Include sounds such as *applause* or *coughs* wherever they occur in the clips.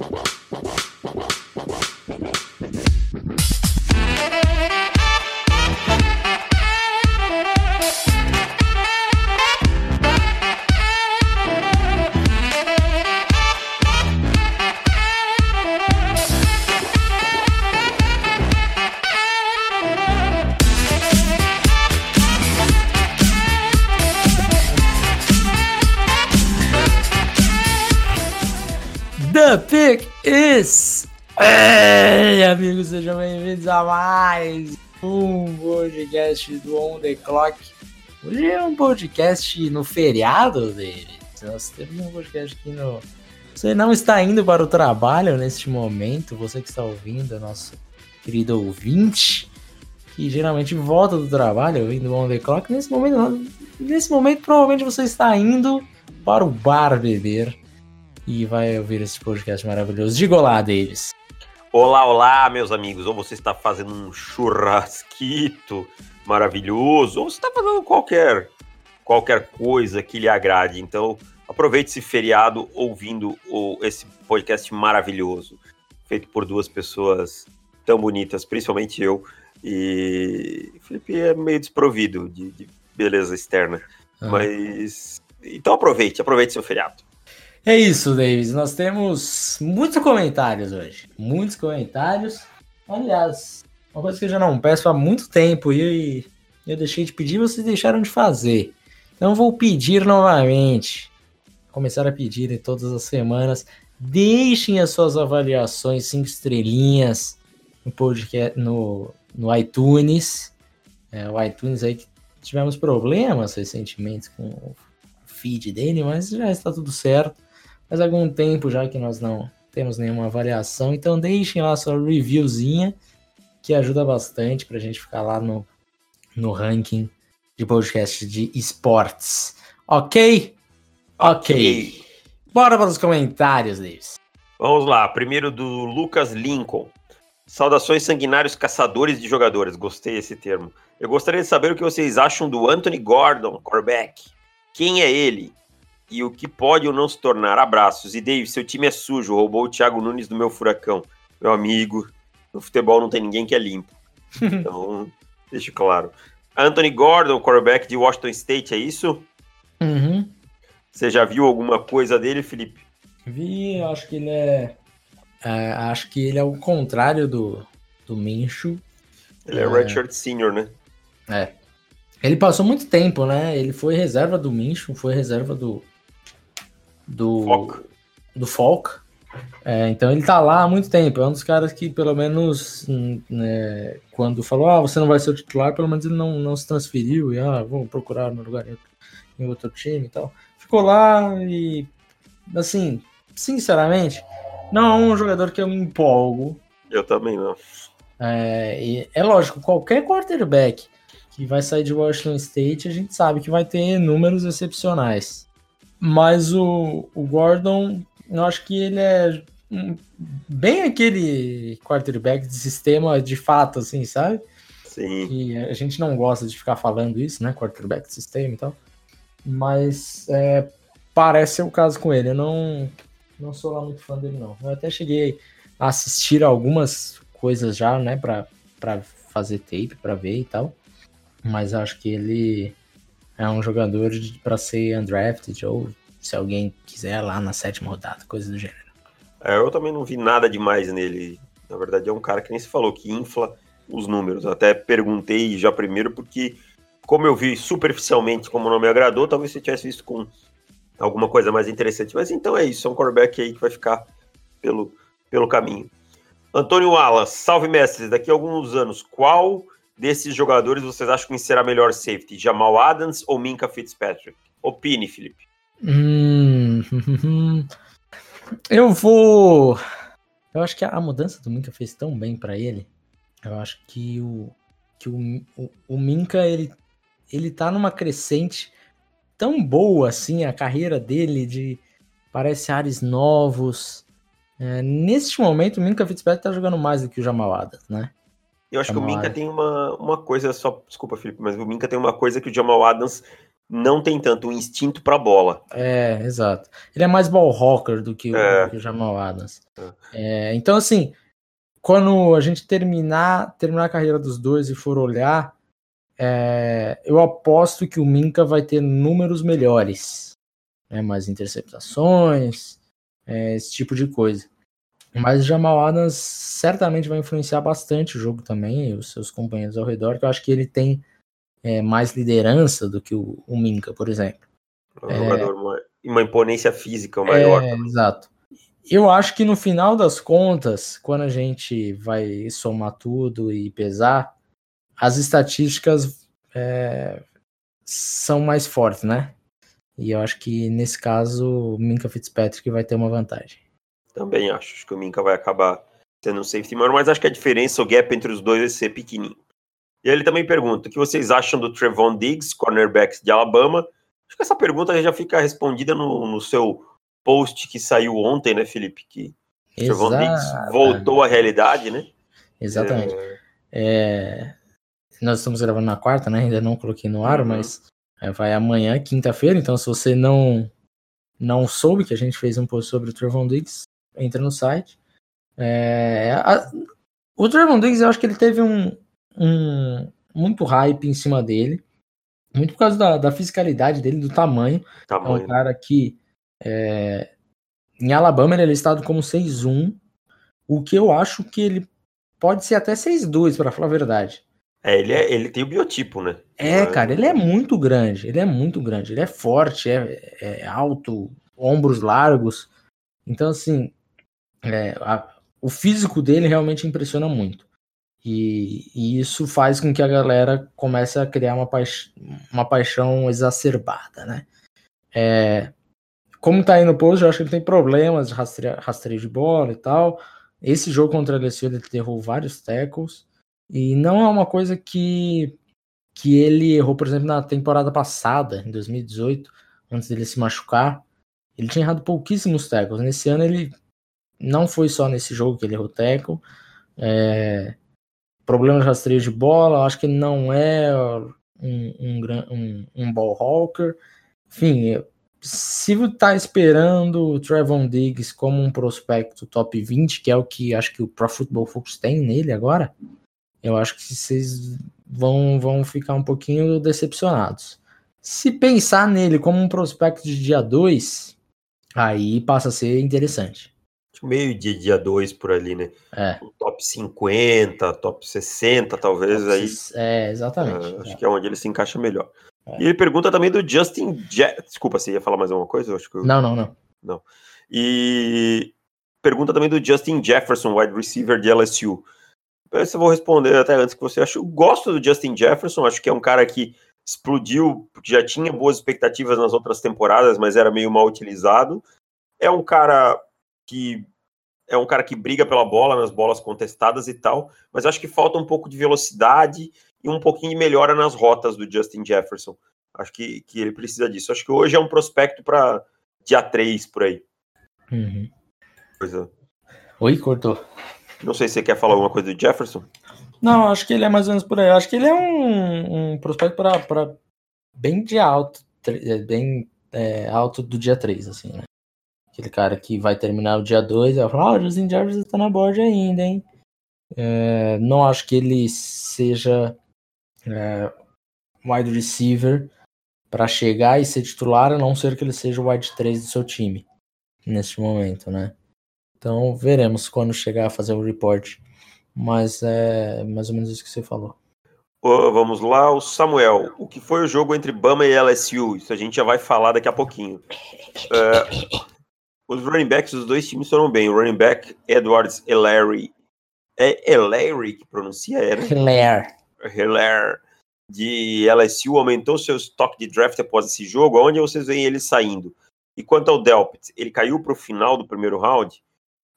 Wow. Sejam bem-vindos a mais um podcast do On The Clock. Hoje é um podcast no feriado dele. Nós temos um podcast aqui no. Você não está indo para o trabalho neste momento, você que está ouvindo, nosso querido ouvinte, que geralmente volta do trabalho ouvindo On The Clock. Nesse momento, nesse momento, provavelmente você está indo para o bar beber e vai ouvir esse podcast maravilhoso. Diga olá, Davis. Olá, olá, meus amigos. Ou você está fazendo um churrasquito maravilhoso, ou você está fazendo qualquer, qualquer coisa que lhe agrade. Então, aproveite esse feriado ouvindo o, esse podcast maravilhoso, feito por duas pessoas tão bonitas, principalmente eu. E Felipe é meio desprovido de, de beleza externa. Ah. Mas. Então aproveite, aproveite seu feriado. É isso, Davis. Nós temos muitos comentários hoje. Muitos comentários. Aliás, uma coisa que eu já não peço há muito tempo e eu deixei de pedir, vocês deixaram de fazer. Então vou pedir novamente. Começar a pedir em todas as semanas. Deixem as suas avaliações, cinco estrelinhas no podcast, no, no iTunes. É, o iTunes aí que tivemos problemas recentemente com o feed dele, mas já está tudo certo. Faz algum tempo já que nós não temos nenhuma avaliação, então deixem lá sua reviewzinha, que ajuda bastante para a gente ficar lá no, no ranking de podcast de esportes. Ok? Ok. Bora para os comentários, Davis. Vamos lá, primeiro do Lucas Lincoln. Saudações sanguinários caçadores de jogadores. Gostei desse termo. Eu gostaria de saber o que vocês acham do Anthony Gordon, quarterback. Quem é ele? E o que pode ou não se tornar? Abraços. E Dave, seu time é sujo, roubou o Thiago Nunes do meu furacão. Meu amigo, no futebol não tem ninguém que é limpo. *laughs* Então, deixa claro. Anthony Gordon, quarterback de Washington State, é isso? Uhum. Você já viu alguma coisa dele, Felipe? Vi, acho que ele é, é, Acho que ele é o contrário do, do Mincho. Ele é, É. Redshirt Senior, né? É. Ele passou muito tempo, né? Ele foi reserva do Mincho, foi reserva do. Do. Foco. Do Falk. É, então ele tá lá há muito tempo. É um dos caras que, pelo menos, hum, né, quando falou, ah, você não vai ser o titular, pelo menos ele não, não se transferiu e ah, vou procurar no lugar em outro, time e tal. Ficou lá e, assim, sinceramente, não é um jogador que eu me empolgo. Eu também não. É, é lógico, qualquer quarterback que vai sair de Washington State, a gente sabe que vai ter números excepcionais. Mas o, o Gordon, eu acho que ele é bem aquele quarterback de sistema de fato, assim, sabe? Sim. E a gente não gosta de ficar falando isso, né? Quarterback de sistema e tal. Mas é, parece ser o caso com ele. Eu não, não sou lá muito fã dele, não. Eu até cheguei a assistir algumas coisas já, né? Pra, pra fazer tape, pra ver e tal. Mas acho que ele é um jogador pra ser undrafted ou se alguém quiser lá na sétima rodada, coisa do gênero. É, eu também não vi nada demais nele. Na verdade, é um cara que nem se falou, que infla os números. Até perguntei já primeiro, porque, como eu vi superficialmente como não me agradou, talvez você tivesse visto com alguma coisa mais interessante. Mas então é isso, é um quarterback aí que vai ficar pelo, pelo caminho. Antônio Wallace, salve mestres. Daqui a alguns anos, qual desses jogadores vocês acham que será melhor safety? Jamal Adams ou Minka Fitzpatrick? Opine, Felipe. Hum, *laughs* eu vou. Eu acho que a mudança do Minka fez tão bem pra ele. Eu acho que o que o, o, o Minka ele ele tá numa crescente tão boa assim a carreira dele de parece ares novos. É, neste momento o Minka Fitzpatrick tá jogando mais do que o Jamal Adams, né? Eu acho que o Minka Adams. tem uma, uma coisa, só desculpa, Felipe, mas o Minka tem uma coisa que o Jamal Adams não tem tanto o instinto para bola. É, exato. Ele é mais ball rocker do que, é. o, que o Jamal Adams. É. É, então, assim, quando a gente terminar, terminar a carreira dos dois e for olhar, é, eu aposto que o Minka vai ter números melhores. Né, mais interceptações, é, esse tipo de coisa. Mas o Jamal Adams certamente vai influenciar bastante o jogo também, e os seus companheiros ao redor, que eu acho que ele tem é, mais liderança do que o, o Minka, por exemplo. Um é, jogador, uma, uma imponência física maior. É, exato. Eu acho que no final das contas, quando a gente vai somar tudo e pesar, as estatísticas é, são mais fortes, né? E eu acho que nesse caso o Minka Fitzpatrick vai ter uma vantagem. Também acho. Acho que o Minka vai acabar sendo um safety maior, mas acho que a diferença, o gap entre os dois vai ser pequenininho. E ele também pergunta: o que vocês acham do Trevon Diggs, cornerback de Alabama? Acho que essa pergunta já fica respondida no, no seu post que saiu ontem, né, Felipe? Que Trevon Diggs voltou à realidade, né? Exatamente. É... É... Nós estamos gravando na quarta, né? Ainda não coloquei no ar, uhum. mas é, vai amanhã, quinta-feira. Então, se você não não soube que a gente fez um post sobre o Trevon Diggs, entra no site. É, a, o Trevon Diggs, eu acho que ele teve um, um muito hype em cima dele, muito por causa da, da fisicalidade dele, do tamanho. tamanho. É um cara que é, em Alabama ele é listado como 6'1, o que eu acho que ele pode ser até 6'2, para falar a verdade. É ele, é, ele tem o biotipo, né? É, cara, ele é muito grande, ele é muito grande, ele é forte, é, é alto, ombros largos. Então, assim, é, a, o físico dele realmente impressiona muito. E, e, isso faz com que a galera comece a criar uma, paix uma paixão exacerbada, né? É, como tá aí no post, eu acho que ele tem problemas de rastreio, rastreio de bola e tal. Esse jogo contra a LSU ele errou vários tackles. E não é uma coisa que, que ele errou, por exemplo, na temporada passada, em 2018, antes dele se machucar. Ele tinha errado pouquíssimos tackles. Nesse ano ele não foi só nesse jogo que ele errou tackle. É, problema de rastreio de bola, acho que não é um, um, um, um ball hawker. Enfim, se tá esperando o Trevon Diggs como um prospecto top 20, que é o que acho que o Pro Football Focus tem nele agora, eu acho que vocês vão, vão ficar um pouquinho decepcionados. Se pensar nele como um prospecto de dia 2, aí passa a ser interessante meio de dia 2 por ali, né? É. top 50, top 60, talvez top aí. É, exatamente. Uh, acho é. que é onde ele se encaixa melhor. É. E ele pergunta também do Justin Je Desculpa, você ia falar mais alguma coisa? Eu acho que eu... Não, não, não. Não. E pergunta também do Justin Jefferson, wide receiver de LSU. Essa eu vou responder até antes que você acha. Eu gosto do Justin Jefferson, acho que é um cara que explodiu, porque já tinha boas expectativas nas outras temporadas, mas era meio mal utilizado. É um cara que é um cara que briga pela bola nas bolas contestadas e tal, mas acho que falta um pouco de velocidade e um pouquinho de melhora nas rotas do Justin Jefferson. Acho que, que ele precisa disso. Acho que hoje é um prospecto para dia 3 por aí. Uhum. Coisa. Oi, cortou. Não sei se você quer falar alguma coisa do Jefferson. Não, acho que ele é mais ou menos por aí. Acho que ele é um, um prospecto para bem de alto, bem é, alto do dia 3, assim, né? Aquele cara que vai terminar o dia 2 e vai falar, ah, o Justin Jefferson tá na board ainda, hein? É, não acho que ele seja é, wide receiver para chegar e ser titular, a não ser que ele seja o wide 3 do seu time neste momento, né? Então veremos quando chegar a fazer o report. Mas é mais ou menos isso que você falou. vamos lá, o Samuel. O que foi o jogo entre Bama e LSU? Isso a gente já vai falar daqui a pouquinho. É, os running backs dos dois times foram bem. O running back Edwards Ellery. É Ellery que pronuncia? É, né? Hilaire. Hilaire. De LSU aumentou seu estoque de draft após esse jogo. Onde vocês veem ele saindo? E quanto ao Delpit, ele caiu para o final do primeiro round?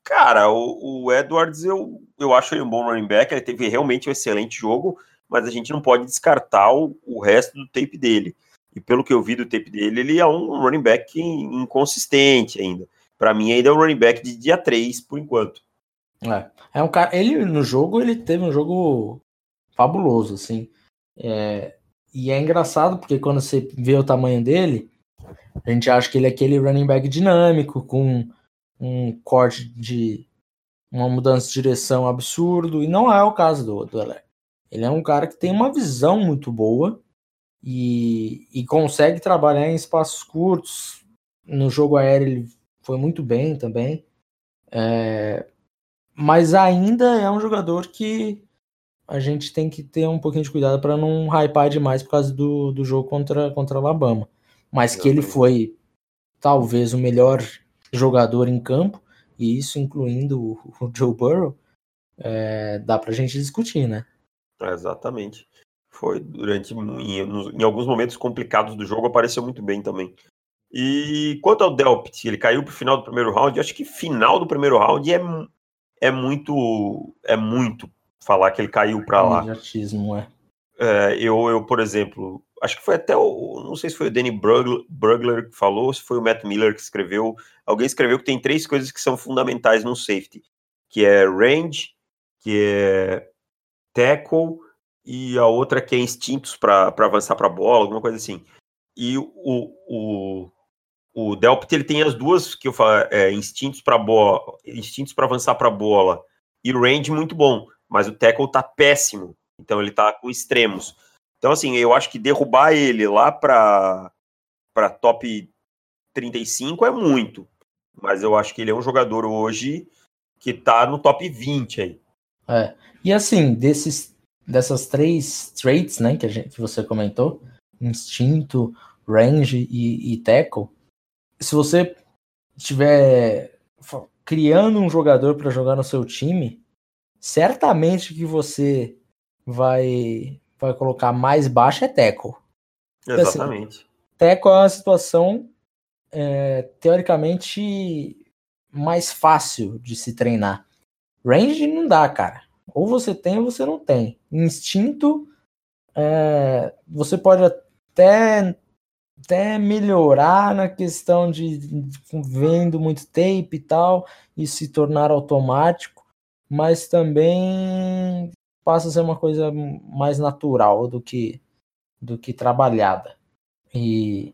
Cara, o, o, Edwards, eu, eu acho ele um bom running back. Ele teve realmente um excelente jogo, mas a gente não pode descartar o, o resto do tape dele. E pelo que eu vi do tape dele, ele é um running back inconsistente ainda. Para mim, ainda é um running back de dia 3, por enquanto. É, é um cara. Ele no jogo, ele teve um jogo fabuloso, assim. É, e é engraçado porque quando você vê o tamanho dele, a gente acha que ele é aquele running back dinâmico, com um corte de uma mudança de direção absurdo, e não é o caso do, do Ele. Ele é um cara que tem uma visão muito boa e, e consegue trabalhar em espaços curtos. No jogo aéreo ele foi muito bem também. É, mas ainda é um jogador que a gente tem que ter um pouquinho de cuidado para não hypar demais por causa do, do jogo contra, contra Alabama. Mas que ele foi talvez o melhor jogador em campo, e isso incluindo o, o Joe Burrow, é, dá pra gente discutir, né? exatamente. Foi durante em, em, alguns momentos complicados do jogo apareceu muito bem também. E quanto ao Delpit, ele caiu pro final do primeiro round. acho que final do primeiro round é, é muito é muito falar que ele caiu para lá. É. É, eu, eu, por exemplo, acho que foi até o. Não sei se foi o Danny Brugler que falou, se foi o Matt Miller que escreveu. Alguém escreveu que tem três coisas que são fundamentais no safety: que é range, que é tackle e a outra que é instintos para avançar para a bola, alguma coisa assim. E o, o, o Delpit ele tem as duas que eu falo, é, instintos para bola, instintos para avançar para bola e range muito bom, mas o tackle tá péssimo. Então ele tá com extremos. Então assim, eu acho que derrubar ele lá para para top 35 é muito, mas eu acho que ele é um jogador hoje que tá no top 20 aí. É. E assim, desses dessas três traits, né, que, a gente, que você comentou, instinto, range e, e tackle, se você estiver criando um jogador para jogar no seu time, certamente que você vai vai colocar mais baixo é tackle. Exatamente. Assim, tackle é uma situação é, teoricamente mais fácil de se treinar. Range não dá, cara. Ou você tem ou você não tem. Instinto, é, você pode até, até melhorar na questão de, vendo muito tape e tal, e se tornar automático, mas também passa a ser uma coisa mais natural do que, do que trabalhada. E,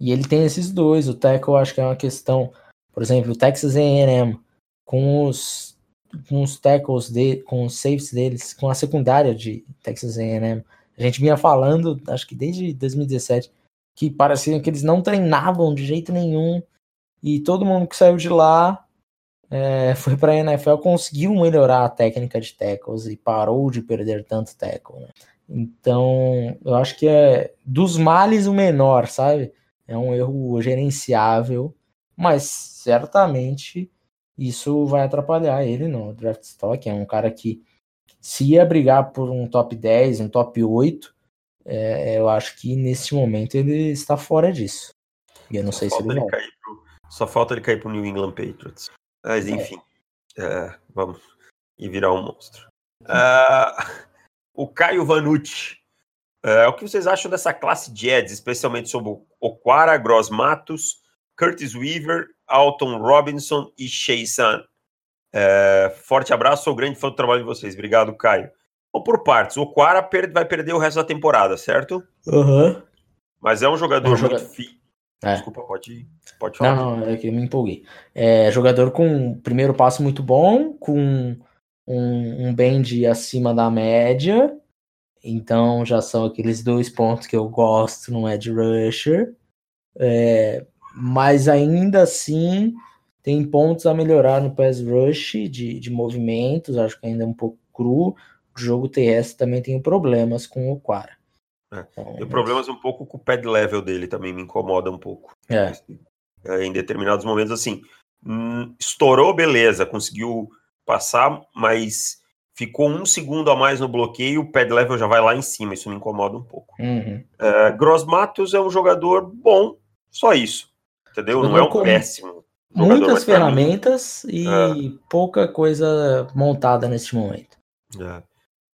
e ele tem esses dois. O tackle acho que é uma questão, por exemplo, o Texas A&M com os com os tackles de, com os safes deles, com a secundária de Texas A&M. A gente vinha falando, acho que desde 2017, que parecia que eles não treinavam de jeito nenhum e todo mundo que saiu de lá é, foi para a NFL conseguiu melhorar a técnica de tackles e parou de perder tanto tackle. Né? Então, eu acho que é dos males o menor, sabe? É um erro gerenciável, mas certamente isso vai atrapalhar ele no draft stock. É um cara que, se ia brigar por um top 10, um top 8, é, eu acho que nesse momento ele está fora disso. E eu não só sei se ele, ele vai. Pro, só falta ele cair pro New England Patriots. Mas é. enfim, é. É, vamos. E virar um monstro. Uh, *laughs* o Caio Vanucci. Uh, o que vocês acham dessa classe de Eds, especialmente sobre o Quara, Gross Matos, Curtis Weaver Alton Robinson e Sheisan. É, forte abraço, sou grande fã do trabalho de vocês. Obrigado, Caio. Bom, por partes, o Quara per vai perder o resto da temporada, certo? Uhum. Mas é um jogador é um muito fi... É. Desculpa, pode, pode falar. Não, não, é que eu me empolguei. É jogador com primeiro passo muito bom, com um, um bend acima da média. Então já são aqueles dois pontos que eu gosto no edge rusher. É, mas ainda assim tem pontos a melhorar no pass rush de, de movimentos, acho que ainda é um pouco cru. Jogo terrestre também tem problemas com o Quara. É, então, tem problemas um pouco com o pad level dele também, me incomoda um pouco. É. é em determinados momentos, assim, hum, estourou, beleza, conseguiu passar, mas ficou um segundo a mais no bloqueio, o pad level já vai lá em cima, isso me incomoda um pouco. Uhum. É, Gross Matos é um jogador bom, só isso entendeu? Não é um péssimo. Muitas ferramentas e é. pouca coisa montada neste momento. É.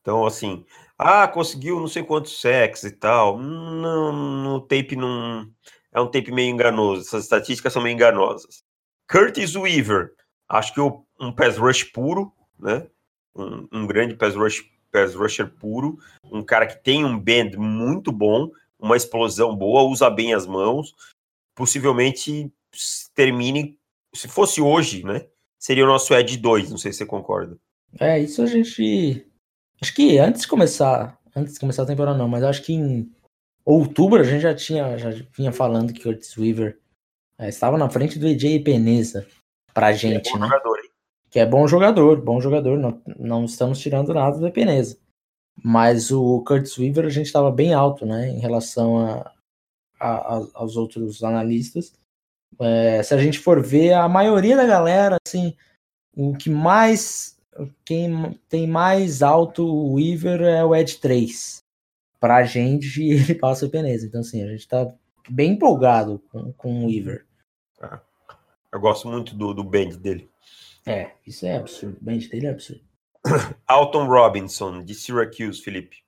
Então, assim, ah, conseguiu não sei quantos sexos e tal. Não, no tape não. É um tape meio enganoso. Essas estatísticas são meio enganosas. Curtis Weaver, acho que um pass rush puro, né? Um, um grande pass rush pass rusher puro, um cara que tem um bend muito bom, uma explosão boa, usa bem as mãos, possivelmente termine, se fosse hoje, né? Seria o nosso Edge 2, não sei se você concorda. É, isso a gente. Acho que antes de começar. Antes de começar a temporada, não, mas acho que em outubro a gente já tinha. Já vinha falando que Curtis Weaver é, estava na frente do EJ Peneza pra gente, é né? Jogador, que é bom jogador, bom jogador, não, não estamos tirando nada do Peneza. Mas o Curtis Weaver a gente estava bem alto, né, em relação a, a, a aos outros analistas. É, se a gente for ver, a maioria da galera, assim, o que mais. Quem tem mais alto o Weaver é o Ed 3. Pra gente, *laughs* ele passa o Peneza. Então, assim, a gente tá bem empolgado com, com o Weaver. Ah, eu gosto muito do, do band dele. É, isso é absurdo. O band dele é absurdo. *coughs* Alton Robinson, de Syracuse, Felipe.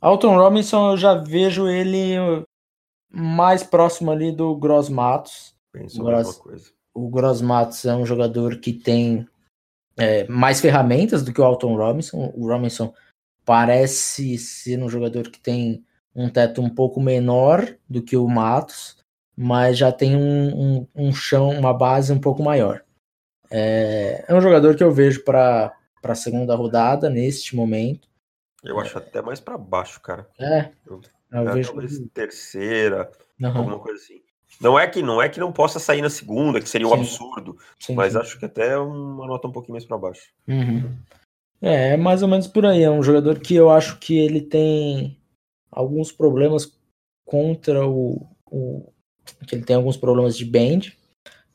Alton Robinson, eu já vejo ele mais próximo ali do Gross Matos. Penso Gross, coisa. O Gross Matos é um jogador que tem é, mais ferramentas do que o Alton Robinson. O Robinson parece ser um jogador que tem um teto um pouco menor do que o Matos, mas já tem um, um, um chão, uma base um pouco maior. É, é um jogador que eu vejo para a segunda rodada neste momento. Eu acho até mais para baixo, cara. É. Eu, eu vejo talvez terceira, uhum. alguma coisa assim. Não é que não é que não possa sair na segunda, que seria um sim. absurdo, sim, mas sim. acho que até uma nota um pouquinho mais para baixo. Uhum. É, é mais ou menos por aí. É um jogador que eu acho que ele tem alguns problemas contra o, o que ele tem alguns problemas de bend.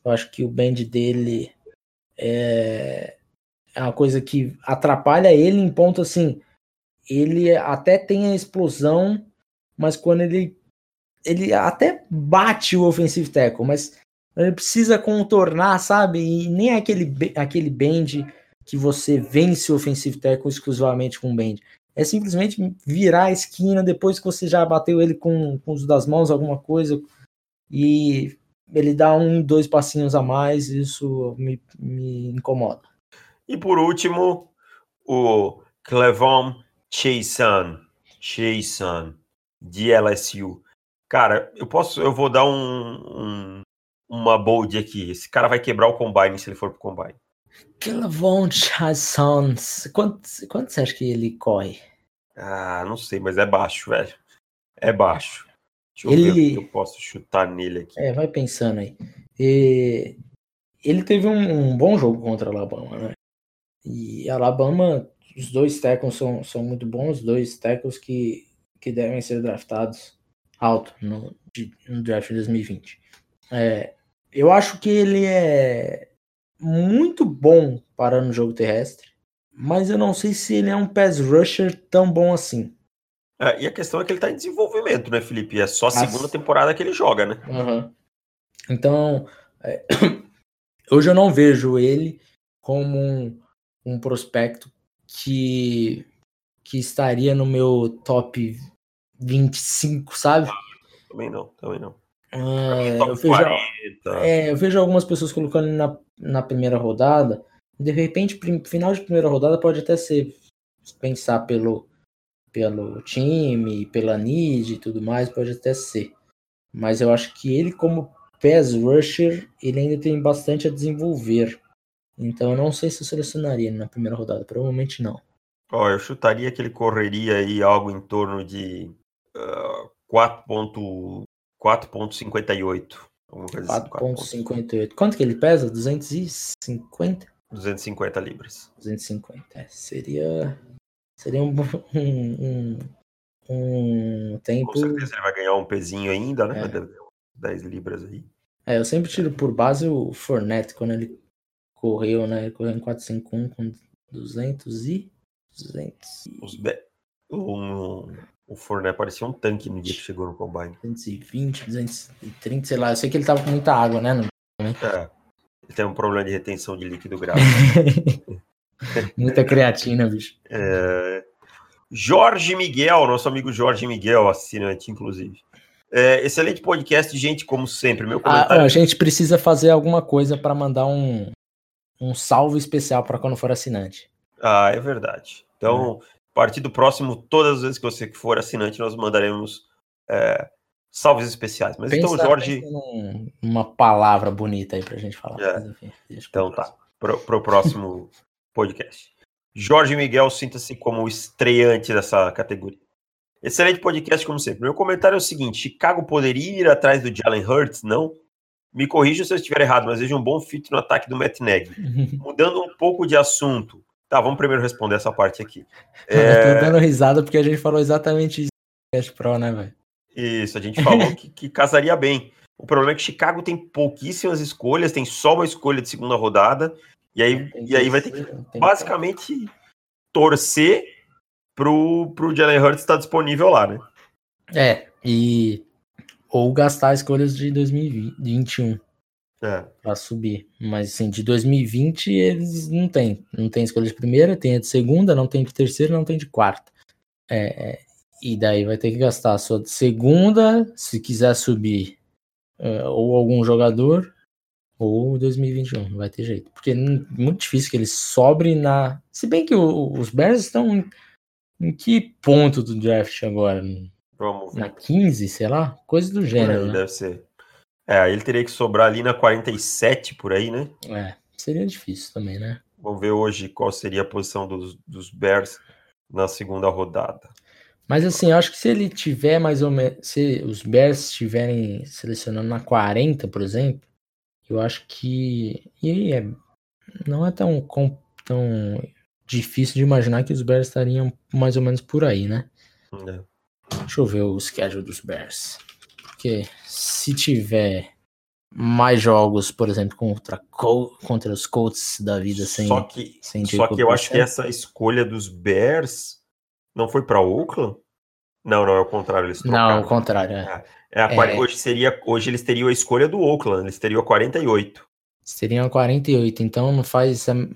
Eu acho que o bend dele é, é uma coisa que atrapalha ele em ponto assim. Ele até tem a explosão, mas quando ele ele até bate o offensive tackle, mas ele precisa contornar, sabe? E nem é aquele aquele bend que você vence o offensive tackle exclusivamente com bend. É simplesmente virar a esquina depois que você já bateu ele com, com os das mãos, alguma coisa, e ele dá um, dois passinhos a mais, isso me, me incomoda. E por último, o Clevon Chason, Chason, de LSU. Cara, eu posso, eu vou dar um, um, uma bold aqui. Esse cara vai quebrar o combine se ele for pro combine. Clevon Chason, quanto, quanto você acha que ele corre? Ah, não sei, mas é baixo, velho. É baixo. Deixa eu ele... ver eu posso chutar nele aqui. É, vai pensando aí. E... Ele teve um, um, bom jogo contra a Alabama, né? E Alabama, os dois tackles são, são muito bons, dois tackles que, que devem ser draftados alto no, no draft de 2020. É, eu acho que ele é muito bom para no jogo terrestre, mas eu não sei se ele é um pass rusher tão bom assim. É, e a questão é que ele está em desenvolvimento, né, Felipe? É só a segunda temporada que ele joga, né? Uhum. Então, é, *coughs* hoje eu não vejo ele como um, um prospecto que, que estaria no meu top 25, sabe? Também não, também não. É, eu, vejo, é, eu vejo algumas pessoas colocando na, na primeira rodada. De repente, final de primeira rodada pode até ser pensar pelo pelo time, pela need e tudo mais, pode até ser. Mas eu acho que ele, como pass rusher, ele ainda tem bastante a desenvolver. Então eu não sei se eu selecionaria ele na primeira rodada, provavelmente não. Ó, oh, eu chutaria que ele correria aí algo em torno de uh, 4.58. 4.58. Assim, Quanto que ele pesa? 250? 250 libras. 250, é, seria Seria um, um, um, um tempo. Com certeza ele vai ganhar um pezinho ainda, né? É. 10 libras aí. É, eu sempre tiro por base o Fornette quando ele correu, né? Ele correu em 451 com 200 e. 200. Os be... o, o Fornette parecia um tanque no dia que chegou no combine. 220, 230, sei lá. Eu sei que ele tava com muita água, né? No... É. Ele tem um problema de retenção de líquido *laughs* grave. Muita creatina, bicho. É... Jorge Miguel, nosso amigo Jorge Miguel, assinante, inclusive. É, excelente podcast, gente, como sempre. Meu comentário... a, a gente precisa fazer alguma coisa para mandar um, um salve especial para quando for assinante. Ah, é verdade. Então, A partir do próximo, todas as vezes que você for assinante, nós mandaremos é, salves especiais. Mas Pensa, então, Jorge. Uma palavra bonita aí pra gente falar. É. Enfim, Então tá, pro, pro próximo *laughs* podcast. Jorge Miguel, sinta-se como o estreante dessa categoria. Excelente podcast, como sempre. Meu comentário é o seguinte: Chicago poderia ir atrás do Jalen Hurts? Não. Me corrija se eu estiver errado, mas vejo um bom fit no ataque do Matt Nagy. *laughs* Mudando um pouco de assunto. Tá, vamos primeiro responder essa parte aqui. *laughs* Eu É, tô dando risada porque a gente falou exatamente isso no Cash Pro, né, velho? Isso, a gente falou *laughs* que, que casaria bem. O problema é que Chicago tem pouquíssimas escolhas, tem só uma escolha de segunda rodada, e aí, e aí vai ter que basicamente torcer pro, pro Jalen Hurts estar disponível lá, né? É, e. Ou gastar escolhas de 2021 É, pra subir. Mas assim, de 2020 eles não tem. Não tem escolha de primeira, tem a de segunda, não tem de terceira, não tem de quarta. É, é, e daí vai ter que gastar a sua de segunda, se quiser subir, é, ou algum jogador, ou 2021. Não vai ter jeito. Porque é muito difícil que ele sobre na. Se bem que o- os Bears estão em, em que ponto do draft agora? vamos. Na 15, sei lá? Coisa do gênero, aí, né? Deve ser. É, ele teria que sobrar ali na 47 por aí, né? É, seria difícil também, né? Vamos ver hoje qual seria a posição dos, dos Bears na segunda rodada. Mas assim, eu acho que se ele tiver mais ou menos. Se os Bears estiverem selecionando na 40, por exemplo, eu acho que. E aí é, não é tão, com- tão difícil de imaginar que os Bears estariam mais ou menos por aí, né? É. Deixa eu ver o schedule dos Bears. Porque se tiver mais jogos, por exemplo, contra, Col- contra os Colts da vida sem. só que, sem só que eu acho que essa escolha dos Bears não foi para Oakland? Não, não, é o contrário. Eles Não, trocaram. ao contrário. É. É a É. Hoje, seria, hoje eles teriam a escolha do Oakland, eles teriam a 48. Seriam 48, então não faz a, não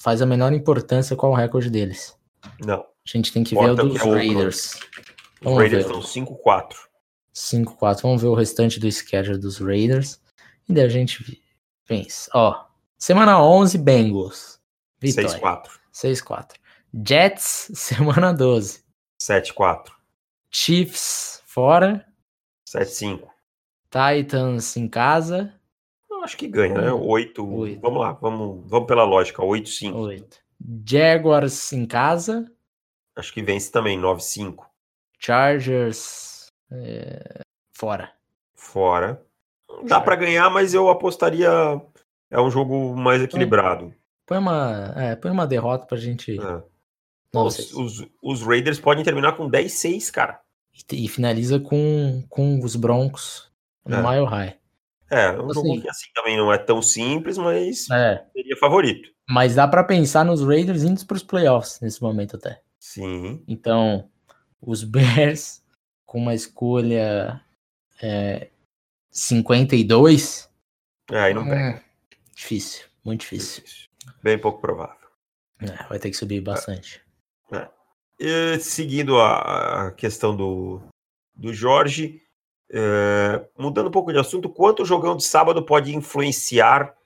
faz a menor importância qual o recorde deles. Não. A gente tem que ver o o dos é. Raiders. Os Vamos Raiders ver. estão 5-4. 5-4. Vamos ver o restante do schedule dos Raiders. E daí a gente pensa. Ó, semana 11, Bengals. Vitória. 6-4. 6-4. Jets, *laughs* semana 12. 7-4. Chiefs, fora. 7-5. Titans em casa. Eu acho que ganha, né? 8. Oito. Vamos lá, vamos, vamos pela lógica. 8-5. 8. Jaguars em casa. Acho que vence também, 9-5. Chargers é, fora. Fora. Dá pra ganhar, mas eu apostaria. É um jogo mais equilibrado. Põe uma, é, põe uma derrota pra gente. É. Os, os, os Raiders podem terminar com 10-6, cara. E, e finaliza com, com os Broncos no É. Mile High. É, um Assim. jogo que assim também não é tão simples, mas É, seria favorito. mas dá pra pensar nos Raiders indo pros playoffs nesse momento até. Sim. Então, os Bears com uma escolha é, 52. É, aí não pega. hum, difícil, muito difícil. Bem pouco provável. É, vai ter que subir bastante. E, seguindo a, a questão do, do Jorge, é, mudando um pouco de assunto, quanto o jogão de sábado pode influenciar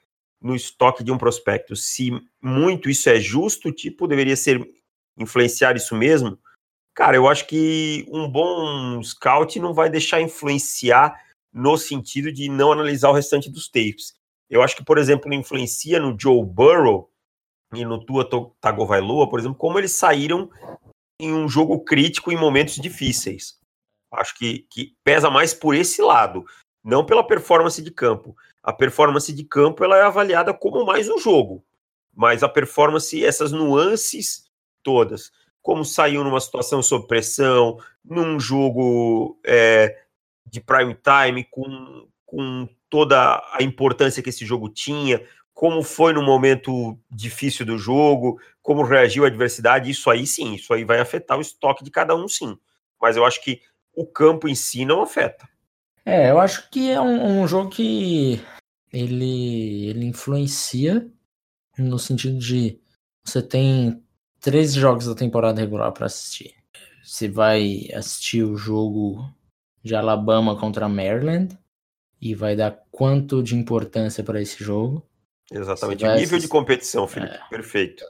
no estoque de um prospecto? Se muito isso é justo, tipo, deveria ser influenciar isso mesmo? Cara, eu acho que um bom scout não vai deixar influenciar no sentido de não analisar o restante dos tapes. Eu acho que, por exemplo, influencia no Joe Burrow e no Tua Tagovailoa, por exemplo, como eles saíram em um jogo crítico em momentos difíceis. Acho que, que pesa mais por esse lado, não pela performance de campo. A performance de campo ela é avaliada como mais um jogo, mas a performance, essas nuances todas, como saiu numa situação sob pressão, num jogo é, de prime time, com, com toda a importância que esse jogo tinha, como foi no momento difícil do jogo, como reagiu à adversidade, isso aí sim, isso aí vai afetar o estoque de cada um, sim. Mas eu acho que o campo em si não afeta. É, eu acho que é um, um jogo que ele, ele influencia no sentido de você tem três jogos da temporada regular para assistir. Você vai assistir o jogo de Alabama contra Maryland e vai dar quanto de importância para esse jogo. Exatamente. Nível de assistir- competição, Felipe. É. Perfeito.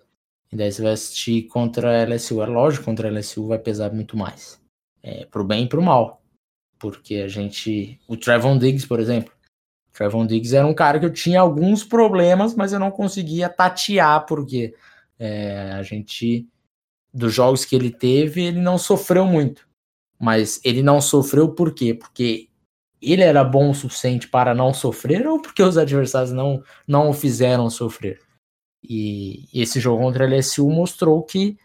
E daí você vai assistir contra a LSU. É lógico, contra a LSU vai pesar muito mais. É, pro bem e pro mal. Porque a gente. O Trevon Diggs, por exemplo. O Trevon Diggs era um cara que eu tinha alguns problemas, mas eu não conseguia tatear, porque é, a gente. Dos jogos que ele teve, ele não sofreu muito. Mas ele não sofreu por quê? Porque ele era bom o suficiente para não sofrer ou porque os adversários não, não o fizeram sofrer? E esse jogo contra a LSU mostrou que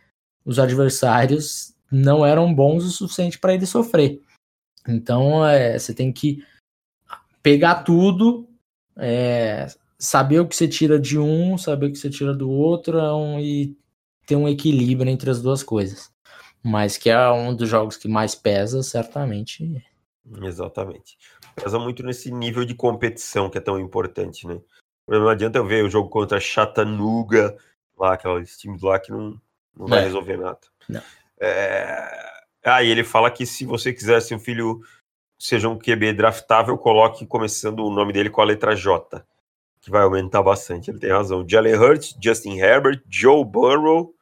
os adversários não eram bons o suficiente para ele sofrer. Então é, você tem que pegar tudo, é, saber o que você tira de um, saber o que você tira do outro é um, e ter um equilíbrio entre as duas coisas. Mas que é um dos jogos que mais pesa, certamente. Exatamente. Pesa muito nesse nível de competição que é tão importante, né? Não adianta eu ver o jogo contra Chattanooga, lá, aqueles times lá que não, não vai é. resolver nada. Não. É... Aí ah, ele fala que se você quiser um filho seja um QB draftável, coloque começando o nome dele com a letra J, que vai aumentar bastante. Ele tem razão. Jalen Hurts, Justin Herbert, Joe Burrow,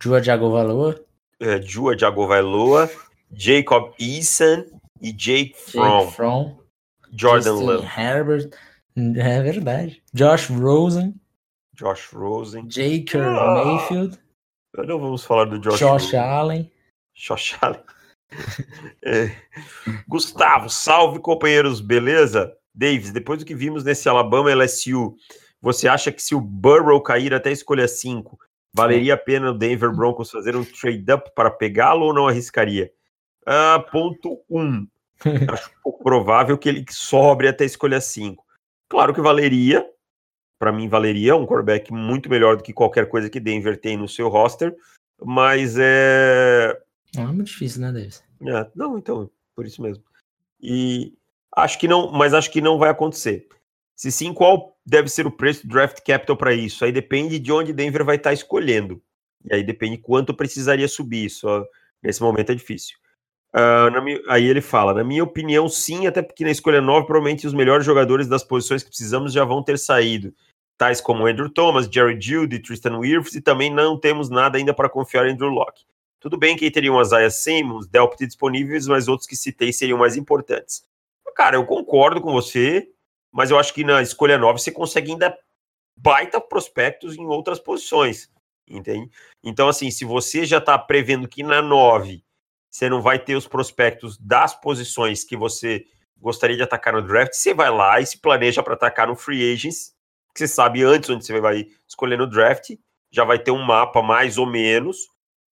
Jua Jagovaloa, é, Jua Jagovaloa, Jacob Eason e Jake Fromm. Jake Fromm Jordan Love. Herbert. É verdade. Josh Rosen. Josh Rosen. Jaker ah, Mayfield. Não vamos falar do Josh Josh. Allen. Josh Allen. *laughs* é. Gustavo, salve companheiros, beleza? Davis, depois do que vimos nesse Alabama LSU, você acha que se o Burrow cair até a escolha 5, valeria a pena o Denver Broncos fazer um trade-up para pegá-lo ou não arriscaria? Ah, ponto 1. Um. *laughs* Acho pouco provável que ele sobre até a escolha 5. Claro que valeria, para mim valeria um quarterback muito melhor do que qualquer coisa que Denver tem no seu roster, mas é. Não é muito difícil, né, Davis? É, não, então, por isso mesmo. E acho que não, mas acho que não vai acontecer. Se sim, qual deve ser o preço do draft capital para isso? Aí depende de onde Denver vai estar tá escolhendo. E aí depende quanto precisaria subir. Isso nesse momento é difícil. Uh, minha, aí ele fala, na minha opinião, sim, até porque na escolha 9, provavelmente os melhores jogadores das posições que precisamos já vão ter saído, tais como Andrew Thomas, Jerry Judy, Tristan Wirfs, e também não temos nada ainda para confiar em Andrew Locke. Tudo bem que aí teriam Isaiah Simmons, Delpit disponíveis, mas outros que citei seriam mais importantes. Cara, eu concordo com você, mas eu acho que na escolha 9 você consegue ainda baita prospectos em outras posições, entende? Então, assim, se você já está prevendo que na 9 você não vai ter os prospectos das posições que você gostaria de atacar no draft, você vai lá e se planeja para atacar no free agents, que você sabe antes onde você vai escolher no draft, já vai ter um mapa mais ou menos,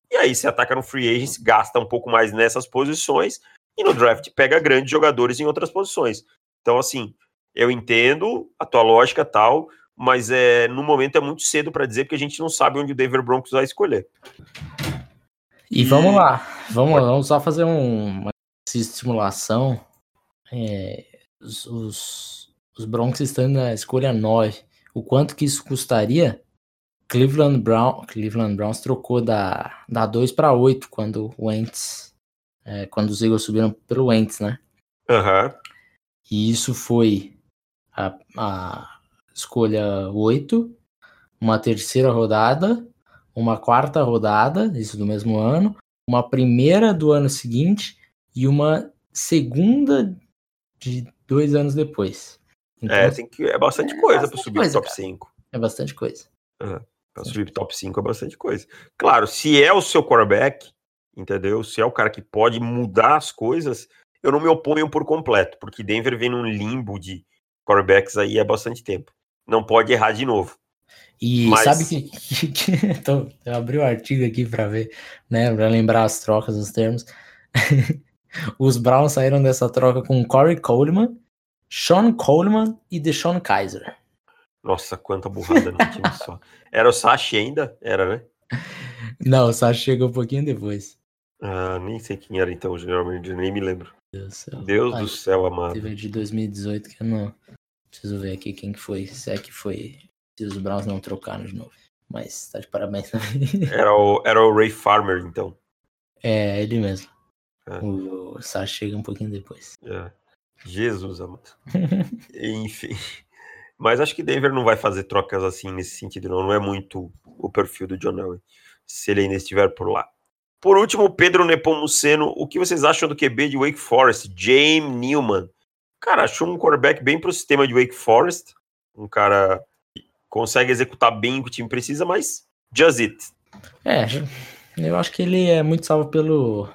e aí você ataca no free agents, gasta um pouco mais nessas posições, e no draft pega grandes jogadores em outras posições. Então, assim, eu entendo a tua lógica tal, mas é, no momento é muito cedo para dizer que a gente não sabe onde o Denver Broncos vai escolher. E vamos lá, vamos, vamos só fazer um, uma simulação. É, os, os, os Broncos estão na escolha 9. O quanto que isso custaria? Cleveland, Brown, Cleveland Browns trocou da, da 2 para 8 quando o Wentz, é, quando os Eagles subiram pelo Wentz, né? Uhum. E isso foi a, a escolha 8, uma terceira rodada uma quarta rodada, isso do mesmo ano, uma primeira do ano seguinte e uma segunda de dois anos depois. Então, é, tem que, é bastante é coisa para subir coisa, top cara. 5. É bastante coisa. Uhum. Para subir top 5 é bastante coisa. Claro, se é o seu quarterback, entendeu? Se é o cara que pode mudar as coisas, eu não me oponho por completo, porque Denver vem num limbo de quarterbacks aí há bastante tempo. Não pode errar de novo. E Mas... sabe que, *laughs* que, que então, eu abri o um artigo aqui para ver, né, para lembrar as trocas, os termos. *laughs* Os Browns saíram dessa troca com Corey Coleman, Sean Coleman e Deshaun Kaiser. Nossa, quanta burrada no time *laughs* só. Era o Sashi ainda? Era, né? Não, o Sashi chegou um pouquinho depois. Ah, nem sei quem era então o general manager, nem me lembro. Deus, do céu, Deus do céu amado. Teve de 2018 que eu não. Preciso ver aqui quem que foi. Se é que foi se os Browns não trocaram de novo. Mas tá de parabéns também. *laughs* Era o, era o Ray Farmer, então. É, ele mesmo. É. O, o Sá chega um pouquinho depois. É. Jesus, amado. *laughs* Enfim. Mas acho que Denver não vai fazer trocas assim nesse sentido, não. Não é muito o perfil do John Elway, se ele ainda estiver por lá. Por último, Pedro Nepomuceno, o que vocês acham do QB de Wake Forest? James Newman. Cara, achou um quarterback bem pro sistema de Wake Forest. Um cara que consegue executar bem o que o time precisa, mas just it. É, eu acho que ele é muito salvo pelo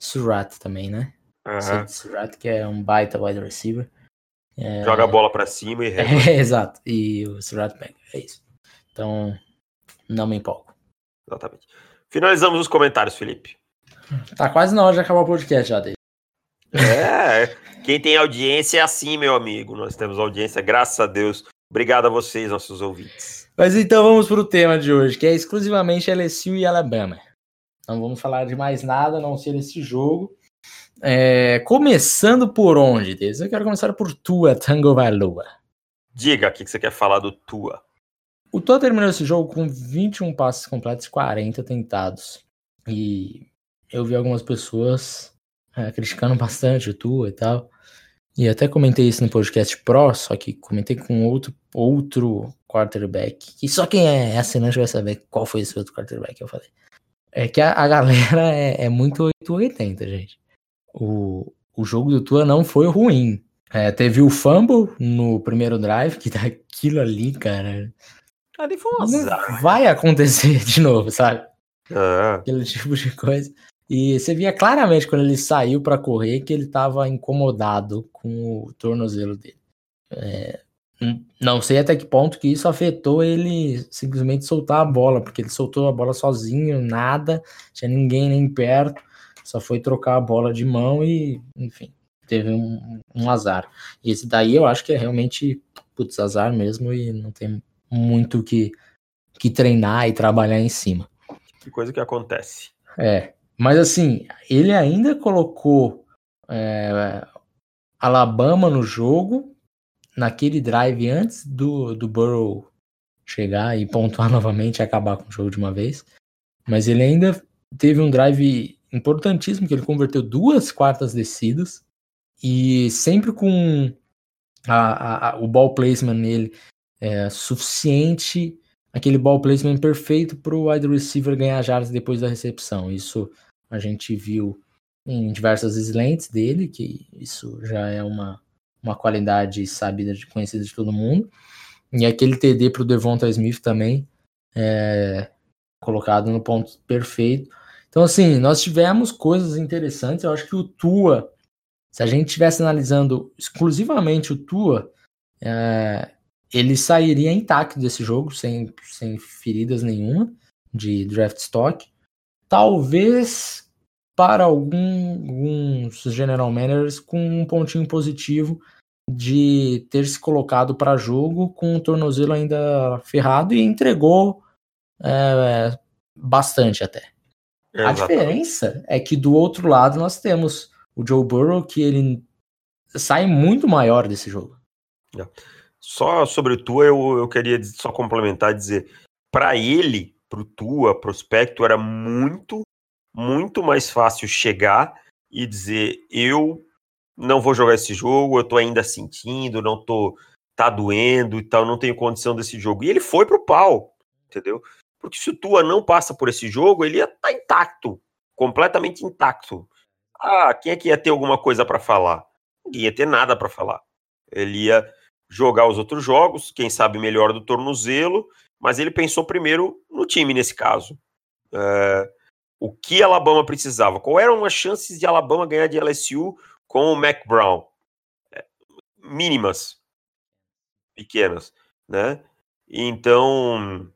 Surat também, né? Uhum. Surat, que é um baita wide receiver. É... Joga a bola para cima e *laughs* é, Exato. E o Surat pega. É isso. Então, não me empolgo. Exatamente. Finalizamos os comentários, Felipe. Tá quase na hora de acabar o podcast já, dele. É, quem tem audiência é assim, meu amigo. Nós temos audiência, graças a Deus. Obrigado a vocês, nossos ouvintes. Mas então vamos para o tema de hoje, que é exclusivamente LSU e Alabama. Não vamos falar de mais nada, a não ser esse jogo. É, começando por onde, Deus? Eu quero começar por Tua Tango Valua. Diga, o que você quer falar do Tua? O Tua terminou esse jogo com 21 passes completos e 40 tentados. E eu vi algumas pessoas é, criticando bastante o Tua e tal. E até comentei isso no podcast Pro, só que comentei com outro, outro quarterback. Que só quem é assinante vai saber qual foi esse outro quarterback que eu falei. É que a, a galera *laughs* é, é muito 880, gente. O, o jogo do Tua não foi ruim. É, teve o fumble no primeiro drive, que daquilo ali, cara. Ali foi um azar. Vai acontecer *laughs* de novo, sabe? Ah. Aquele tipo de coisa. E você via claramente quando ele saiu para correr que ele estava incomodado com o tornozelo dele. É, não sei até que ponto que isso afetou ele simplesmente soltar a bola, porque ele soltou a bola sozinho, nada, tinha ninguém nem perto, só foi trocar a bola de mão e, enfim, teve um, um azar. E esse daí eu acho que é realmente, putz, azar mesmo e não tem muito que, que treinar e trabalhar em cima. Que coisa que acontece. É, mas assim, ele ainda colocou é, Alabama no jogo naquele drive antes do, do Burrow chegar e pontuar *laughs* novamente e acabar com o jogo de uma vez. Mas ele ainda teve um drive importantíssimo, que ele converteu duas quartas descidas e sempre com a, a, a, o ball placement nele é, suficiente, aquele ball placement perfeito para o wide receiver ganhar jardas depois da recepção. Isso a gente viu em diversas slants dele, que isso já é uma, uma qualidade sabida, de, conhecida de todo mundo. E aquele TD para o Devonta Smith também, é, colocado no ponto perfeito. Então, assim, nós tivemos coisas interessantes. Eu acho que o Tua, se a gente estivesse analisando exclusivamente o Tua, é, ele sairia intacto desse jogo, sem, sem feridas nenhuma de draft stock. Talvez para algum, alguns general managers com um pontinho positivo de ter se colocado para jogo com o tornozelo ainda ferrado e entregou é, bastante até. A diferença é que do outro lado nós temos o Joe Burrow que ele sai muito maior desse jogo. É. Só sobre o Tua, eu, eu queria só complementar dizer, para ele, pro Tua, prospecto, era muito, muito mais fácil chegar e dizer, eu não vou jogar esse jogo, eu tô ainda sentindo, não tô, tá doendo e tal, não tenho condição desse jogo. E ele foi pro pau, entendeu? Porque se o Tua não passa por esse jogo, ele ia estar tá intacto, completamente intacto. Ah, quem é que ia ter alguma coisa para falar? Ninguém ia ter nada para falar. Ele ia jogar os outros jogos, quem sabe melhor do tornozelo, mas ele pensou primeiro no time nesse caso. É, o que Alabama precisava? Qual eram as chances de Alabama ganhar de LSU com o Mac Brown? É, mínimas, pequenas, né? Então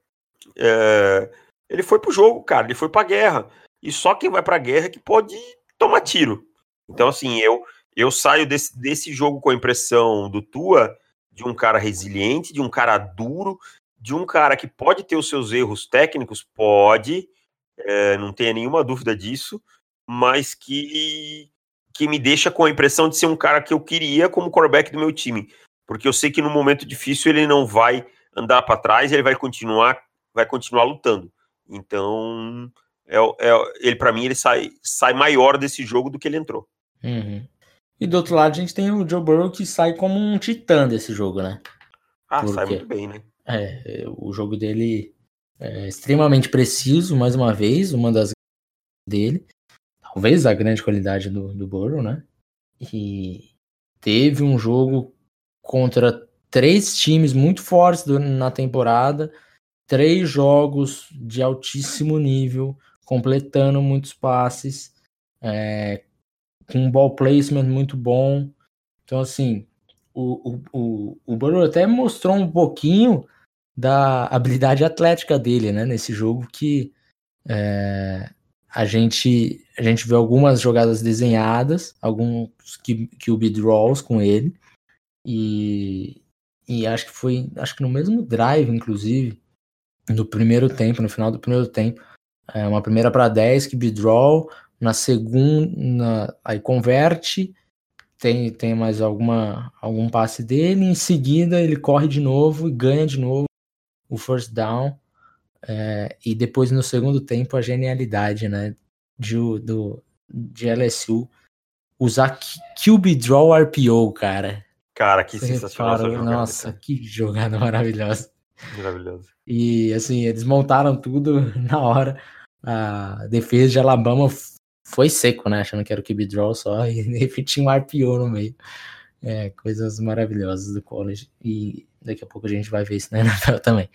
é, ele foi pro jogo, cara, ele foi pra guerra. E só quem vai pra guerra é que pode tomar tiro. Então, assim, eu eu saio desse, desse jogo com a impressão do Tua de um cara resiliente, de um cara duro, de um cara que pode ter os seus erros técnicos, pode, é, não tenha nenhuma dúvida disso, mas que, que me deixa com a impressão de ser um cara que eu queria como quarterback do meu time, porque eu sei que no momento difícil ele não vai andar para trás, ele vai continuar vai continuar lutando. Então, é, é ele para mim ele sai, sai maior desse jogo do que ele entrou. Uhum. E do outro lado a gente tem o Joe Burrow que sai como um titã desse jogo, né? Ah, porque, sai muito bem, né? É, o jogo dele é extremamente preciso, mais uma vez, uma das dele. Talvez a grande qualidade do, do Burrow, né? E teve um jogo contra três times muito fortes na temporada, três jogos de altíssimo nível, completando muitos passes, é, com um ball placement muito bom. Então, assim, o, o, o, o Burrow até mostrou um pouquinho da habilidade atlética dele, né, nesse jogo que é, a gente a gente vê algumas jogadas desenhadas, alguns que, que o draws com ele e, e acho que foi acho que no mesmo drive inclusive no primeiro tempo, no final do primeiro tempo, é uma primeira para 10 que draw, na segunda aí converte tem, tem mais alguma algum passe dele, em seguida ele corre de novo e ganha de novo o first down. É, e depois no segundo tempo a genialidade né, de, do, de LSU usar QB Draw RPO, cara. Cara, que Você sensacional jogada, Nossa, cara. que jogada maravilhosa. Maravilhosa. E assim, eles montaram tudo *laughs* na hora. A defesa de Alabama foi seco, né? Achando que era o QB Draw só, *laughs* e tinha um RPO no meio. É, coisas maravilhosas do college. E daqui a pouco a gente vai ver isso na *laughs* NFL também.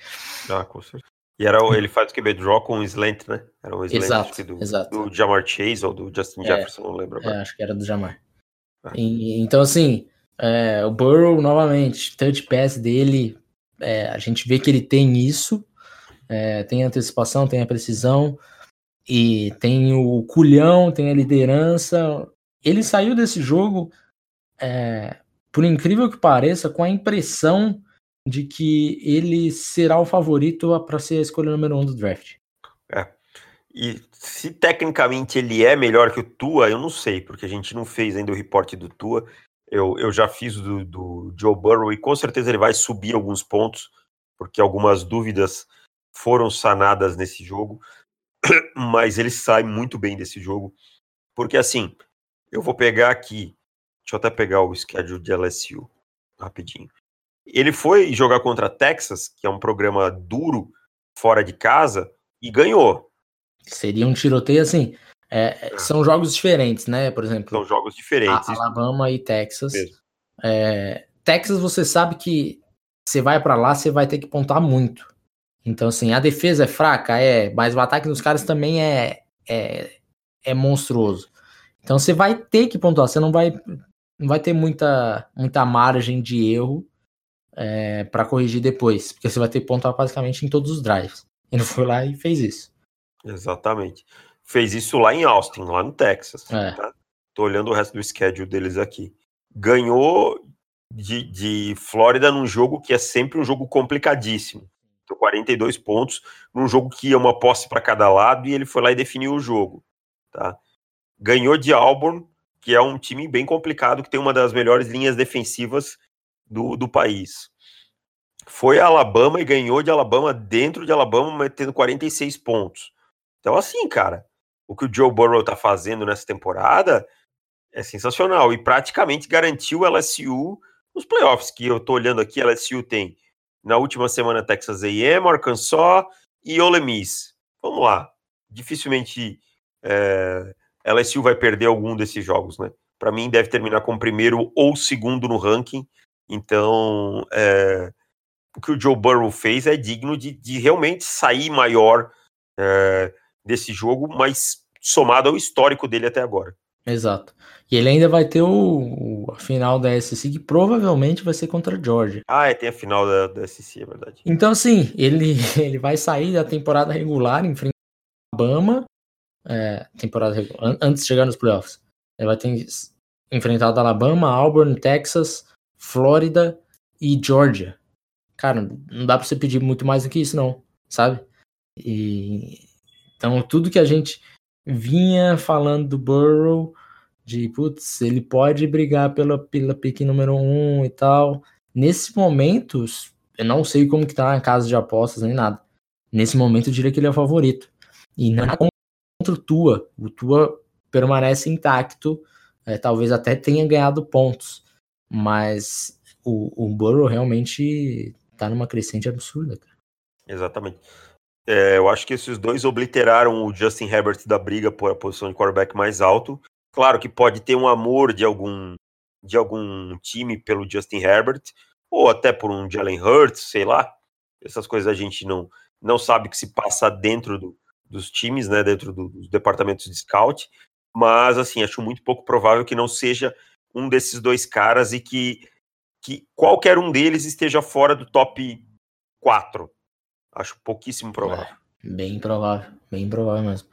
Ah, com certeza. E era, ele faz o QB draw com o slant, né? Era o slant exato, do, exato. do Jamar Chase ou do Justin é, Jefferson, não lembro agora. É, acho que era do Jamar. Ah. E, então, assim, é, o Burrow, novamente, touch pass dele, é, a gente vê que ele tem isso, é, tem a antecipação, tem a precisão, e tem o culhão, tem a liderança. Ele saiu desse jogo, é, por incrível que pareça, com a impressão de que ele será o favorito para ser a escolha número um do draft. É. E se tecnicamente ele é melhor que o Tua, eu não sei, porque a gente não fez ainda o reporte do Tua. Eu, eu já fiz do, do Joe Burrow e com certeza ele vai subir alguns pontos, porque algumas dúvidas foram sanadas nesse jogo. Mas ele sai muito bem desse jogo. Porque assim, eu vou pegar aqui. Deixa eu até pegar o schedule de LSU rapidinho. Ele foi jogar contra Texas, que é um programa duro, fora de casa, e ganhou. Seria um tiroteio assim. É, é. são jogos diferentes, né? Por exemplo. São jogos diferentes. Alabama e Texas. É, Texas, você sabe que você vai para lá, você vai ter que pontar muito. Então, assim, a defesa é fraca, é, mas o ataque dos caras também é, é, é monstruoso. Então, você vai ter que pontuar, você não vai, não vai ter muita, muita margem de erro é, para corrigir depois, porque você vai ter que pontuar basicamente em todos os drives. Ele foi lá e fez isso. Exatamente. Fez isso lá em Austin, lá no Texas. É. Tá? Tô olhando o resto do schedule deles aqui. Ganhou de, de Flórida num jogo que é sempre um jogo complicadíssimo. 42 pontos num jogo que ia uma posse para cada lado e ele foi lá e definiu o jogo. Tá? Ganhou de Auburn, que é um time bem complicado, que tem uma das melhores linhas defensivas do, do país. Foi a Alabama e ganhou de Alabama dentro de Alabama, metendo 46 pontos. Então, assim, cara, o que o Joe Burrow tá fazendo nessa temporada é sensacional e praticamente garantiu o LSU nos playoffs, que eu tô olhando aqui, a LSU tem na última semana Texas A&M, Arkansas e Ole Miss. Vamos lá, dificilmente é, LSU vai perder algum desses jogos, né? Para mim deve terminar como primeiro ou segundo no ranking então, é, o que o Joe Burrow fez é digno de, de realmente sair maior é, desse jogo, mas somado ao histórico dele até agora. Exato. E ele ainda vai ter o, a final da SEC, que provavelmente vai ser contra a Georgia. Ah, é, tem a final da, da SEC, é verdade. Então, sim, ele, *laughs* ele vai sair da temporada regular em frente ao Alabama, é, temporada regular, antes de chegar nos playoffs. Ele vai ter enfrentado Alabama, Auburn, Texas, Flórida e Georgia. Cara, não dá para você pedir muito mais do que isso, não, sabe? E então tudo que a gente vinha falando do Burrow, de putz, ele pode brigar pela, pela pick número um e tal. Nesse momento, eu não sei como que tá na casa de apostas nem nada. Nesse momento eu diria que ele é o favorito. E não é contra o Tua. O Tua permanece intacto, é, talvez até tenha ganhado pontos. Mas o, o Burrow realmente tá numa crescente absurda, cara. Exatamente. É, eu acho que esses dois obliteraram o Justin Herbert da briga por a posição de quarterback mais alto. Claro que pode ter um amor de algum de algum time pelo Justin Herbert ou até por um Jalen Hurts, sei lá. Essas coisas a gente não não sabe o que se passa dentro do, dos times, né, dentro do, dos departamentos de scout, mas assim, acho muito pouco provável que não seja um desses dois caras e que, que qualquer um deles esteja fora do top 4. Acho pouquíssimo provável. É, bem provável, bem provável mesmo.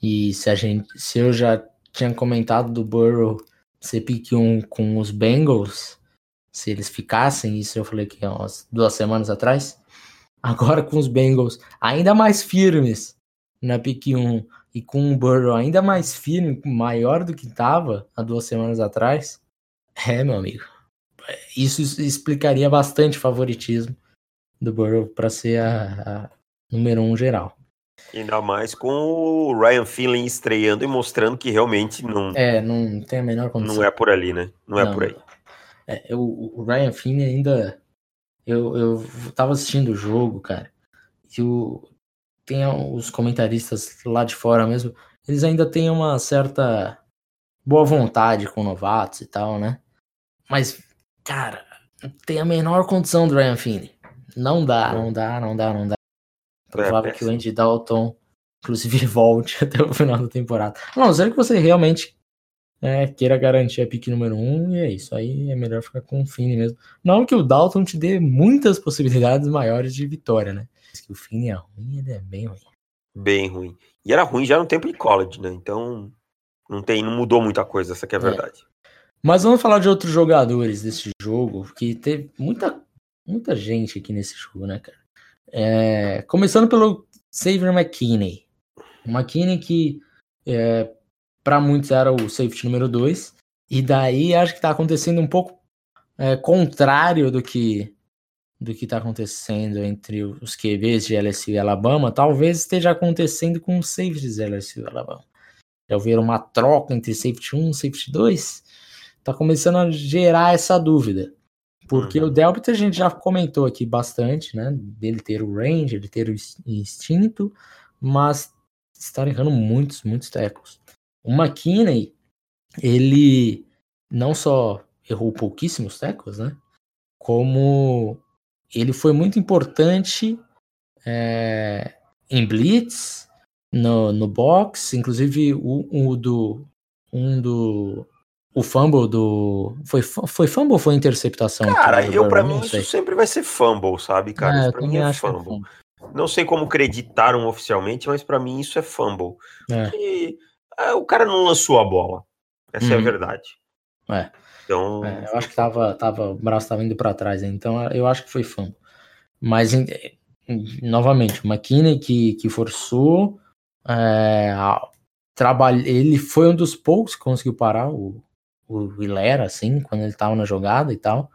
E se a gente, se eu já tinha comentado do Burrow ser pick 1 com os Bengals, se eles ficassem, isso eu falei que umas duas semanas atrás, *laughs* agora com os Bengals ainda mais firmes na pick 1 e com um Burrow ainda mais firme, maior do que estava há duas semanas atrás, é, meu amigo. Isso explicaria bastante o favoritismo do Burrow para ser a, a, número um geral. Ainda mais com o Ryan Finley estreando e mostrando que realmente não. É, não tem a menor condição. Não é por ali, né? Não, é não é por aí. É, eu, o Ryan Finley ainda. Eu, eu tava assistindo o jogo, cara. E o, tem os comentaristas lá de fora mesmo, eles ainda têm uma certa boa vontade com novatos e tal, né? Mas, cara, tem a menor condição do Ryan Finney. Não dá, não dá, não dá, não dá. Provável é, que o Andy Dalton, inclusive, *laughs* volte *laughs* até o final da temporada. Não, será que você realmente é, queira garantir a pique número um, e é isso. Aí é melhor ficar com o Finney mesmo. Não que o Dalton te dê muitas possibilidades maiores de vitória, né? que o Finn é ruim, ele é bem ruim. Bem ruim. E era ruim já no tempo de college, né? Então não tem, não mudou muita coisa, essa que é a é. verdade. É. Mas vamos falar de outros jogadores desse jogo, que teve muita, muita gente aqui nesse jogo, né, cara? É, começando pelo Xavier McKinney. McKinney que é, para muitos era o safety número 2. E daí acho que tá acontecendo um pouco é, contrário do que do que está acontecendo entre os QBs de LSU e Alabama, talvez esteja acontecendo com os safeties de LSU e Alabama. Já houver uma troca entre safety 1 e safety 2? Está começando a gerar essa dúvida. Porque uhum. o Delpit a gente já comentou aqui bastante, né? Dele ter o range, ele ter o instinto, mas está errando muitos, muitos tackles. O McKinney, ele não só errou pouquíssimos tackles, né? Como ele foi muito importante é, em blitz, no, no box, inclusive o, o do um do o fumble do foi foi fumble ou foi interceptação? Cara, eu para mim isso sempre vai ser fumble, sabe, cara? É, isso pra mim é fumble. é fumble. Não sei como creditaram oficialmente, mas para mim isso é fumble. É. E, é, o cara não lançou a bola. Essa uhum. é a uhum. verdade. É. Então, é, eu acho que tava, tava, o braço tava indo para trás, então eu acho que foi fumble. Mas, novamente, o McKinney que, que forçou, é, trabalha, ele foi um dos poucos que conseguiu parar o, o Hilera, assim, quando ele tava na jogada e tal.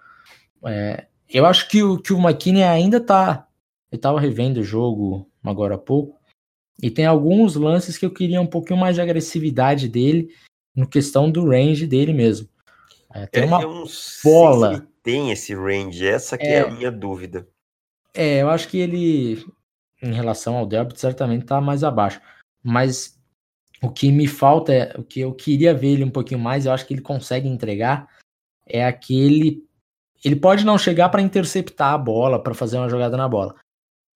É, eu acho que o, que o McKinney ainda tá. Eu tava revendo o jogo agora há pouco. E tem alguns lances que eu queria um pouquinho mais de agressividade dele no questão do range dele mesmo. É, tem uma eu bola. Se tem esse range, essa que é, é, a minha dúvida. É, eu acho que ele, em relação ao Delpit, certamente tá mais abaixo. Mas o que me falta, é, o que eu queria ver ele um pouquinho mais, eu acho que ele consegue entregar, é aquele. Ele pode não chegar para interceptar a bola, para fazer uma jogada na bola,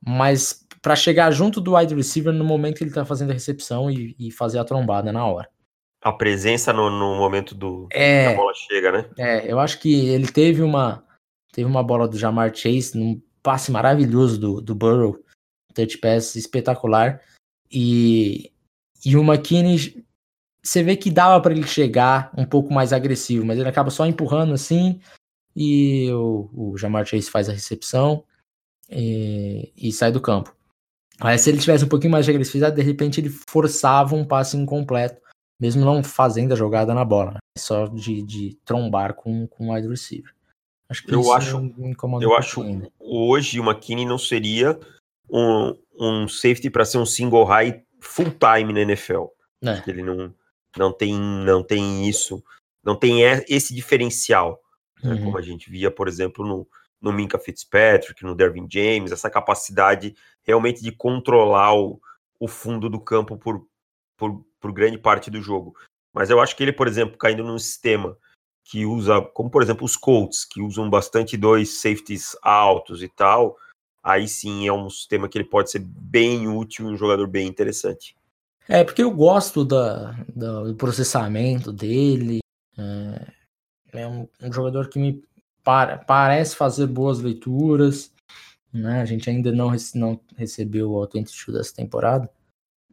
mas para chegar junto do wide receiver no momento que ele tá fazendo a recepção e, e fazer a trombada na hora. A presença no, no momento do é, a bola chega, né? É, eu acho que ele teve uma teve uma bola do Jamar Chase num passe maravilhoso do, do Burrow, touch pass espetacular e e o McKinney você vê que dava para ele chegar um pouco mais agressivo, mas ele acaba só empurrando assim e o, o Jamar Chase faz a recepção e, e sai do campo. Aí se ele tivesse um pouquinho mais de agressividade, de repente ele forçava um passe incompleto mesmo não fazendo a jogada na bola, né? só de, de trombar com, com o wide receiver. Acho que eu acho, me incomoda eu um acho ainda. hoje o McKinney não seria um, um safety para ser um single high full time na NFL. É. Ele não, não tem não tem isso, não tem esse diferencial, né? uhum. né? como a gente via, por exemplo, no, no Minka Fitzpatrick, no Dervin James, essa capacidade realmente de controlar o, o fundo do campo por, por, por grande parte do jogo. Mas eu acho que ele, por exemplo, caindo num sistema que usa, como por exemplo os Colts, que usam bastante dois safeties altos e tal, aí sim é um sistema que ele pode ser bem útil um jogador bem interessante. É, porque eu gosto da, da do processamento dele. É, é um, um, jogador que me para, parece fazer boas leituras. Né? A gente ainda não, não recebeu o autêntico dessa temporada.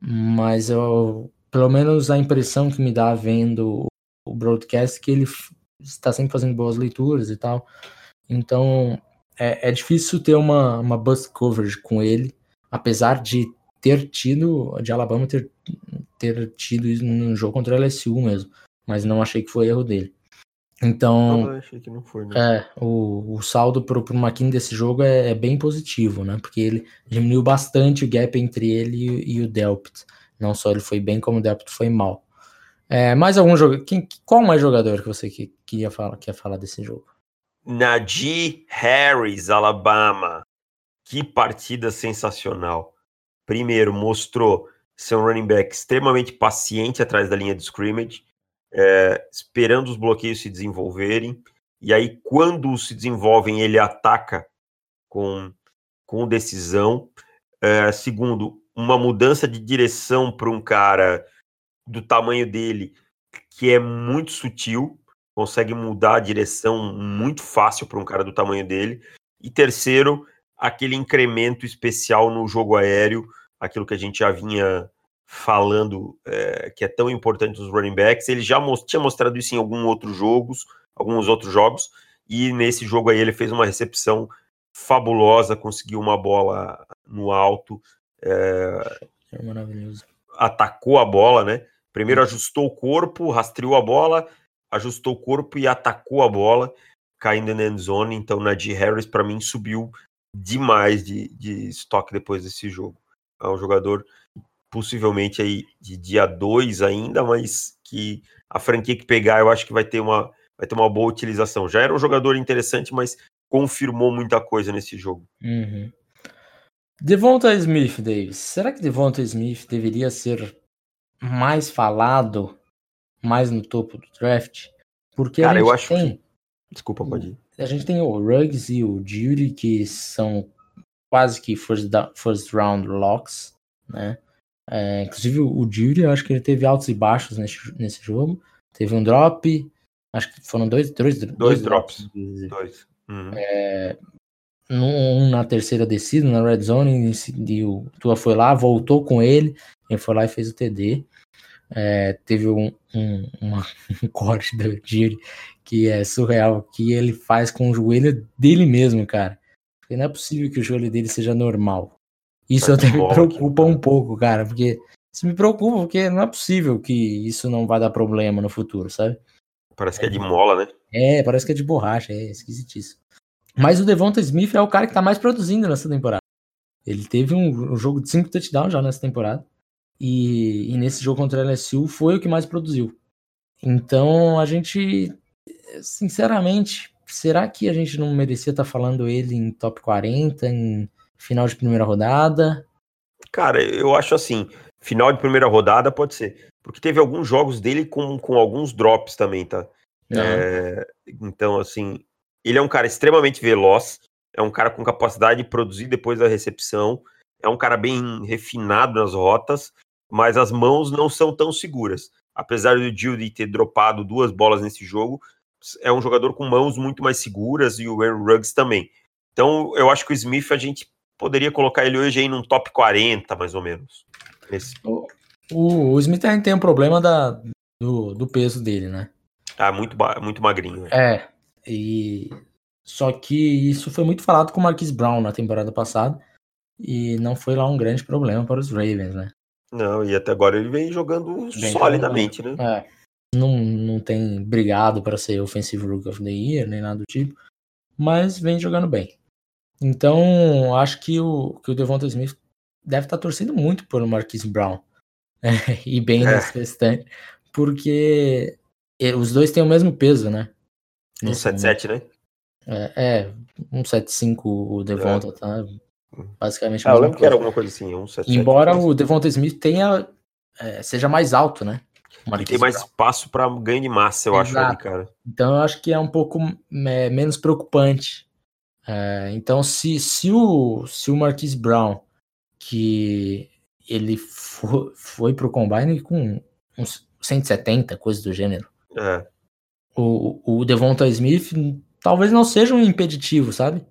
Mas eu, pelo menos a impressão que me dá vendo o broadcast é que ele está sempre fazendo boas leituras e tal. Então é, é difícil ter uma, uma bust coverage com ele, apesar de ter tido, de Alabama ter, ter tido isso no jogo contra o LSU mesmo, mas não achei que foi erro dele. Então, não, achei que não foi, né? é, o, o saldo pro, pro McKinney desse jogo é, é, bem positivo, né? Porque ele diminuiu bastante o gap entre ele e, e o Delpit. Não só ele foi bem, como o Delpit foi mal. É, mais algum jogo? Quem, qual mais jogador que você que, queria falar, quer falar desse jogo? Najee Harris, Alabama. Que partida sensacional. Primeiro, mostrou ser um running back extremamente paciente atrás da linha de scrimmage, é, esperando os bloqueios se desenvolverem. E aí, quando se desenvolvem, ele ataca com, com decisão. É, segundo, uma mudança de direção para um cara do tamanho dele, que é muito sutil, consegue mudar a direção muito fácil para um cara do tamanho dele. E terceiro, aquele incremento especial no jogo aéreo, aquilo que a gente já vinha falando é, que é tão importante nos running backs. Ele já most tinha mostrado isso em alguns outros jogos, alguns outros jogos, e nesse jogo aí ele fez uma recepção fabulosa, conseguiu uma bola no alto. É, é maravilhoso. Atacou a bola, né? Primeiro ajustou o corpo, rastreou a bola, ajustou o corpo e atacou a bola, caindo na end zone. Então, Najee Harris, para mim, subiu demais de, de estoque depois desse jogo. É um jogador possivelmente aí de dia 2 ainda, mas que a franquia que pegar, eu acho que vai ter uma, vai ter uma boa utilização. Já era um jogador interessante, mas confirmou muita coisa nesse jogo. Uhum. Devonta Smith, Davis. Será que Devonta Smith deveria ser mais falado, mais no topo do draft? Porque Cara, a gente eu acho tem... que... Desculpa, pode ir. A gente tem o Ruggs e o Judy, que são quase que first, first round locks, né? É, inclusive o Judy, eu acho que ele teve altos e baixos nesse, nesse jogo. Teve um drop, acho que foram dois, dois, dois, dois drops. drops. Dois. Uhum. É, um na terceira descida, na red zone, e o Tua foi lá, voltou com ele, ele foi lá e fez o TD. É, teve um, um, uma, *laughs* um corte do Judy que é surreal, que ele faz com o joelho dele mesmo, cara. Porque não é possível que o joelho dele seja normal. Isso até me preocupa um pouco, cara, porque isso me preocupa, porque não é possível que isso não vá dar problema no futuro, sabe? Parece que é de mola, né? É, parece que é de borracha, é esquisitíssimo. Mas o Devonta Smith é o cara que tá mais produzindo nessa temporada. Ele teve um, um jogo de 5 touchdowns já nessa temporada. E, e, nesse jogo contra o LSU foi o que mais produziu. Então a gente, sinceramente, será que a gente não merecia estar tá falando ele em top 40, em final de primeira rodada? Cara, eu acho assim, final de primeira rodada pode ser. Porque teve alguns jogos dele com, com alguns drops também, tá? É, então, assim, ele é um cara extremamente veloz, é um cara com capacidade de produzir depois da recepção, é um cara bem refinado nas rotas, mas as mãos não são tão seguras. Apesar do Judy ter dropado duas bolas nesse jogo, é um jogador com mãos muito mais seguras e o Aaron Ruggs também. Então, eu acho que o Smith a gente poderia colocar ele hoje aí num top 40, mais ou menos. Esse. O, o, Smith ainda tem um problema da, do, do peso dele, né? Ah, muito, muito magrinho. Né? É, e só que isso foi muito falado com o Marquis Brown na temporada passada e não foi lá um grande problema para os Ravens, né? Não, e até agora ele vem jogando bem solidamente, jogando. né? É. Não, não tem brigado para ser Offensive Rook of the Year, nem nada do tipo, mas vem jogando bem. Então, acho que o, que o Devonta Smith deve estar tá torcendo muito por Marquise Brown. *laughs* E bem é. nesse restante. Porque os dois têm o mesmo peso, né? 177, né? É, é 175 o Devonta, é. tá? Basicamente. Ah, eu lembro que era alguma coisa assim, 177. Embora o Devonta Smith tenha, é, seja mais alto, né? E tem mais espaço para ganho de massa, eu Exato. acho, ali, cara. Então eu acho que é um pouco é, menos preocupante. É, então, se, se, o, se o Marquise Brown, que ele foi, foi pro Combine com uns 170, coisa do gênero. É. O, o Devonta Smith talvez não seja um impeditivo, sabe?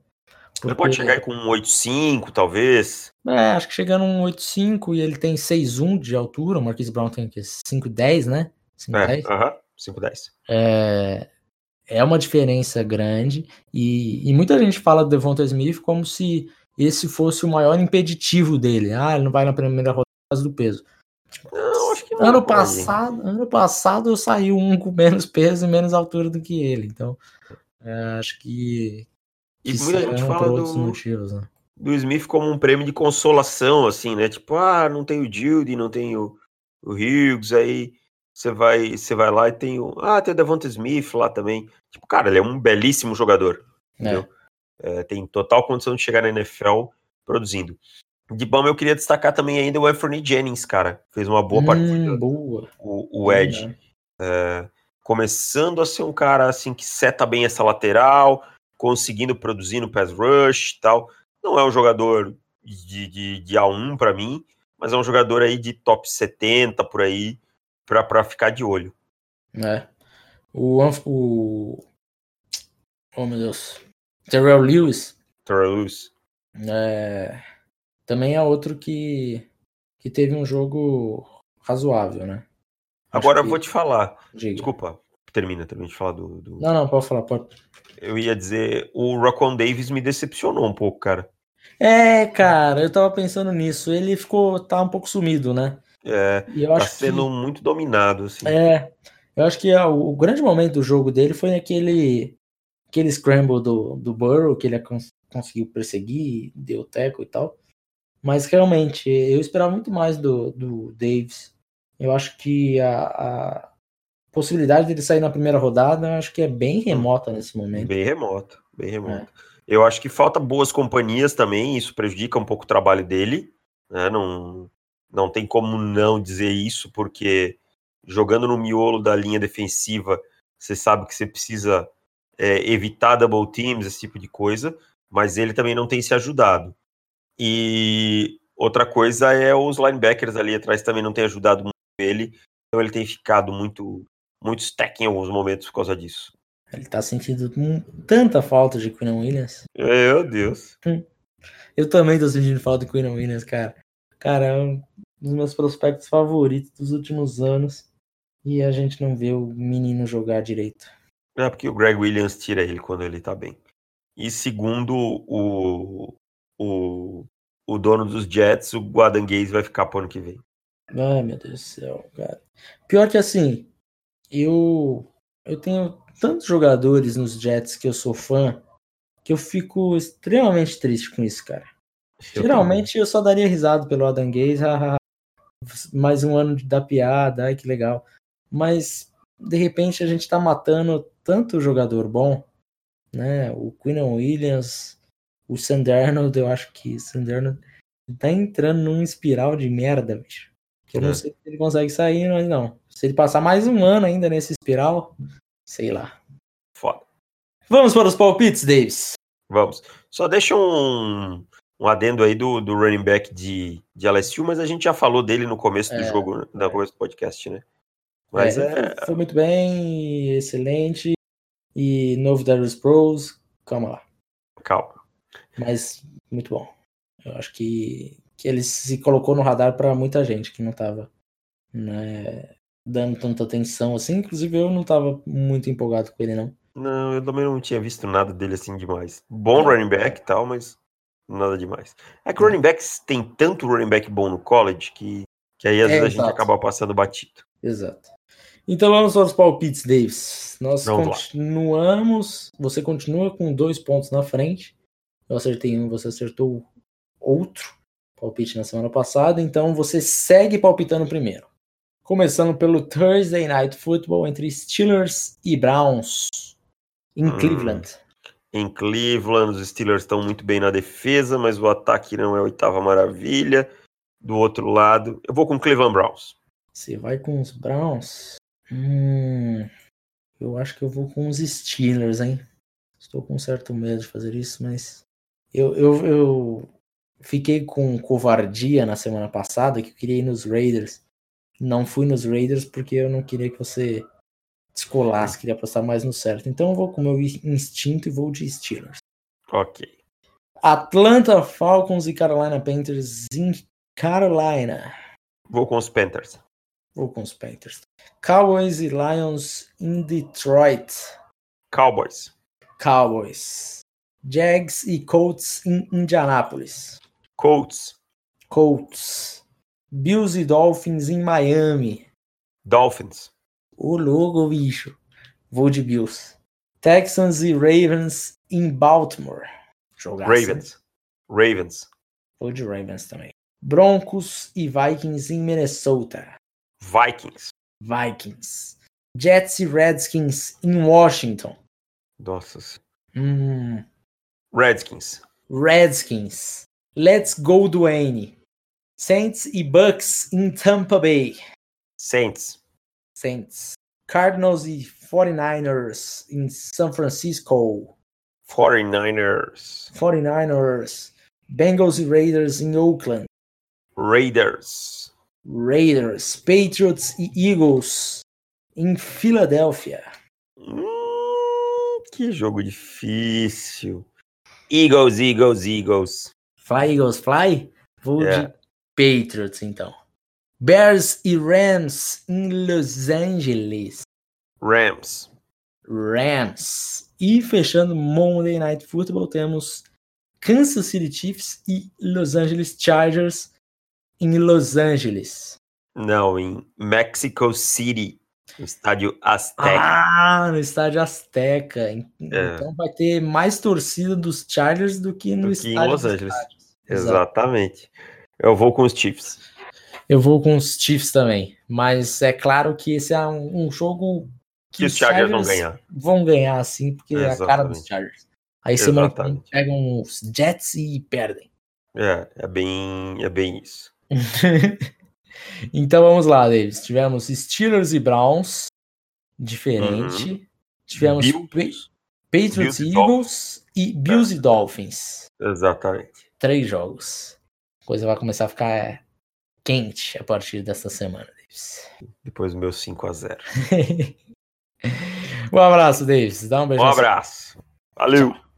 Ele pode chegar com um 8,5, talvez. É, acho que chegando um 8,5 e ele tem 6,1 de altura. O Marquise Brown tem 5,10, né? 5,10. É, aham, 5,10. É, é uma diferença grande. E, e muita gente fala do Devonta Smith como se esse fosse o maior impeditivo dele. Ah, ele não vai na primeira rodada por causa do peso. Não, acho que não. Ano passado, ano passado eu saí um com menos peso e menos altura do que ele. Então, é, acho que. E muita gente fala do, motivos, né? do Smith como um prêmio de consolação, assim, né? Tipo, ah, não tem o Judy, não tem o, o Hughes, aí você vai, você vai lá e tem o. Ah, tem o Devonta Smith lá também. Tipo, cara, ele é um belíssimo jogador. É. Entendeu? É, tem total condição de chegar na NFL produzindo. De bom, eu queria destacar também ainda o Anthony Jennings, cara. Fez uma boa hum, partida. Boa. O, o Ed. É, começando a ser um cara assim que seta bem essa lateral, conseguindo produzir no pass rush e tal. Não é um jogador de, de, de A1 para mim, mas é um jogador aí de top 70 por aí, para ficar de olho. É. O, o. Oh meu Deus. Terrell Lewis. Terrell Lewis. É, também é outro que, que teve um jogo razoável, né? Agora eu vou te falar. Diga. Desculpa, termina também de falar do, do, Não, não, pode falar, pode. Eu ia dizer, o Rockwell Davis me decepcionou um pouco, cara. É, cara, eu tava pensando nisso. Ele ficou, tá um pouco sumido, né? É, e eu tá acho sendo que... muito dominado, assim. É, eu acho que é, o, o, grande momento do jogo dele foi aquele, aquele scramble do, do Burrow, que ele cons conseguiu perseguir, deu teco e tal. Mas realmente, eu esperava muito mais do, do Davis. Eu acho que a, a possibilidade dele sair na primeira rodada, acho que é bem remota nesse momento. Bem remota, bem remota. É. Eu acho que falta boas companhias também, isso prejudica um pouco o trabalho dele. Né? Não, não tem como não dizer isso, porque jogando no miolo da linha defensiva, você sabe que você precisa é, evitar double teams, esse tipo de coisa, mas ele também não tem se ajudado. E outra coisa é os linebackers ali atrás também não tem ajudado muito ele, então ele tem ficado muito muito stack em alguns momentos por causa disso. Ele tá sentindo tanta falta de Quinn Williams. Meu Deus. Hum. Eu também tô sentindo falta de Quinn Williams, cara. Cara, é um dos meus prospectos favoritos dos últimos anos. E a gente não vê o menino jogar direito. É porque o Greg Williams tira ele quando ele tá bem. E segundo o, o, o dono dos Jets, o Guadan Gaze vai ficar pro ano que vem. Ai, meu Deus do céu, cara. Pior que assim, eu eu tenho tantos jogadores nos Jets que eu sou fã que eu fico extremamente triste com isso, cara. Eu Geralmente também. eu só daria risado pelo Adam Gaze, *laughs* mais um ano da piada, ai que legal. Mas de repente a gente tá matando tanto jogador bom, né? O Quinn Williams, o Sandernold, eu acho que o Sandernold tá entrando num espiral de merda, bicho. Que eu é. não sei se ele consegue sair, mas não. Se ele passar mais um ano ainda nesse espiral, sei lá. Foda. Vamos para os palpites, Davis. Vamos. Só deixa um, um adendo aí do, do running back de, de LSU, mas a gente já falou dele no começo do é, jogo, no é. começo do podcast, né? Mas é, é... Foi, foi, muito bem, excelente. E novo Darius Pros, calma lá. Calma. Mas muito bom. Eu acho que, que ele se colocou no radar para muita gente que não estava né, dando tanta atenção assim. Inclusive eu não estava muito empolgado com ele, não. Não, eu também não tinha visto nada dele assim demais. Bom running back e tal, mas nada demais. É que running backs tem tanto running back bom no college que, que aí às é, vezes exato. a gente acaba passando batido. Exato. Então vamos para os palpites, Davis. Nós vamos continuamos. Lá. Você continua com dois pontos na frente. Eu acertei um, você acertou outro palpite na semana passada. Então você segue palpitando primeiro. Começando pelo Thursday Night Football entre Steelers e Browns em hum, Cleveland. em Cleveland. Os Steelers estão muito bem na defesa, mas o ataque não é a oitava maravilha. Do outro lado, eu vou com Cleveland Browns. Você vai com os Browns? Hum, eu acho que eu vou com os Steelers, hein? Estou com certo medo de fazer isso, mas eu, eu, eu fiquei com covardia na semana passada que eu queria ir nos Raiders. Não fui nos Raiders porque eu não queria que você descolasse, queria apostar mais no certo. Então eu vou com o meu instinto e vou de Steelers. Ok. Atlanta Falcons e Carolina Panthers em Carolina. Vou com os Panthers. Vou com os Panthers. Cowboys e Lions em Detroit. Cowboys. Cowboys. Jags e Colts em Indianápolis. Colts. Colts. Bills e Dolphins em Miami. Dolphins. O logo, bicho. Vou de Bills. Texans e Ravens em Baltimore. Jogaço. Ravens. Ravens. Vou de Ravens também. Broncos e Vikings em Minnesota. Vikings. Vikings. Jets e Redskins em Washington. Nossa. Hum. Redskins. Redskins. Let's go, Dwayne. Saints e Bucks em Tampa Bay. Saints. Saints. Cardinals e 49ers em São Francisco. 49ers. 49ers. Bengals e Raiders em Oakland. Raiders. Raiders. Patriots e Eagles em Filadélfia. Hum, que jogo difícil. Eagles, Eagles, Eagles. Fly, Eagles, fly? Vou yeah. de Patriots, então. Bears e Rams em Los Angeles. Rams. Rams. E fechando Monday Night Football, temos Kansas City Chiefs e Los Angeles Chargers em Los Angeles. Não, em Mexico City. No estádio Azteca. Ah, no estádio Azteca. É. Então é. vai ter mais torcida dos Chargers do que no do estádio que em Los Angeles. Exatamente. Eu vou com os Chiefs. Eu vou com os Chiefs também. Mas é claro que esse é um, um jogo que, que os Chargers, Chargers, vão ganhar. Vão ganhar, sim, porque Exatamente. é a cara dos Chargers. Aí semana que vem pegam os Jets e perdem. É, é bem, é bem isso. *laughs* então vamos lá, Davis. Tivemos Steelers e Browns, diferente. Uhum. Tivemos Bills, Patriots Bills e Eagles e Bills é. e Dolphins. Exatamente. Três jogos. A coisa vai começar a ficar quente a partir desta semana, Davis. Depois do meu 5 a 0 *laughs* Um abraço, Davis. Dá um beijo. Um abraço. Valeu. Tchau.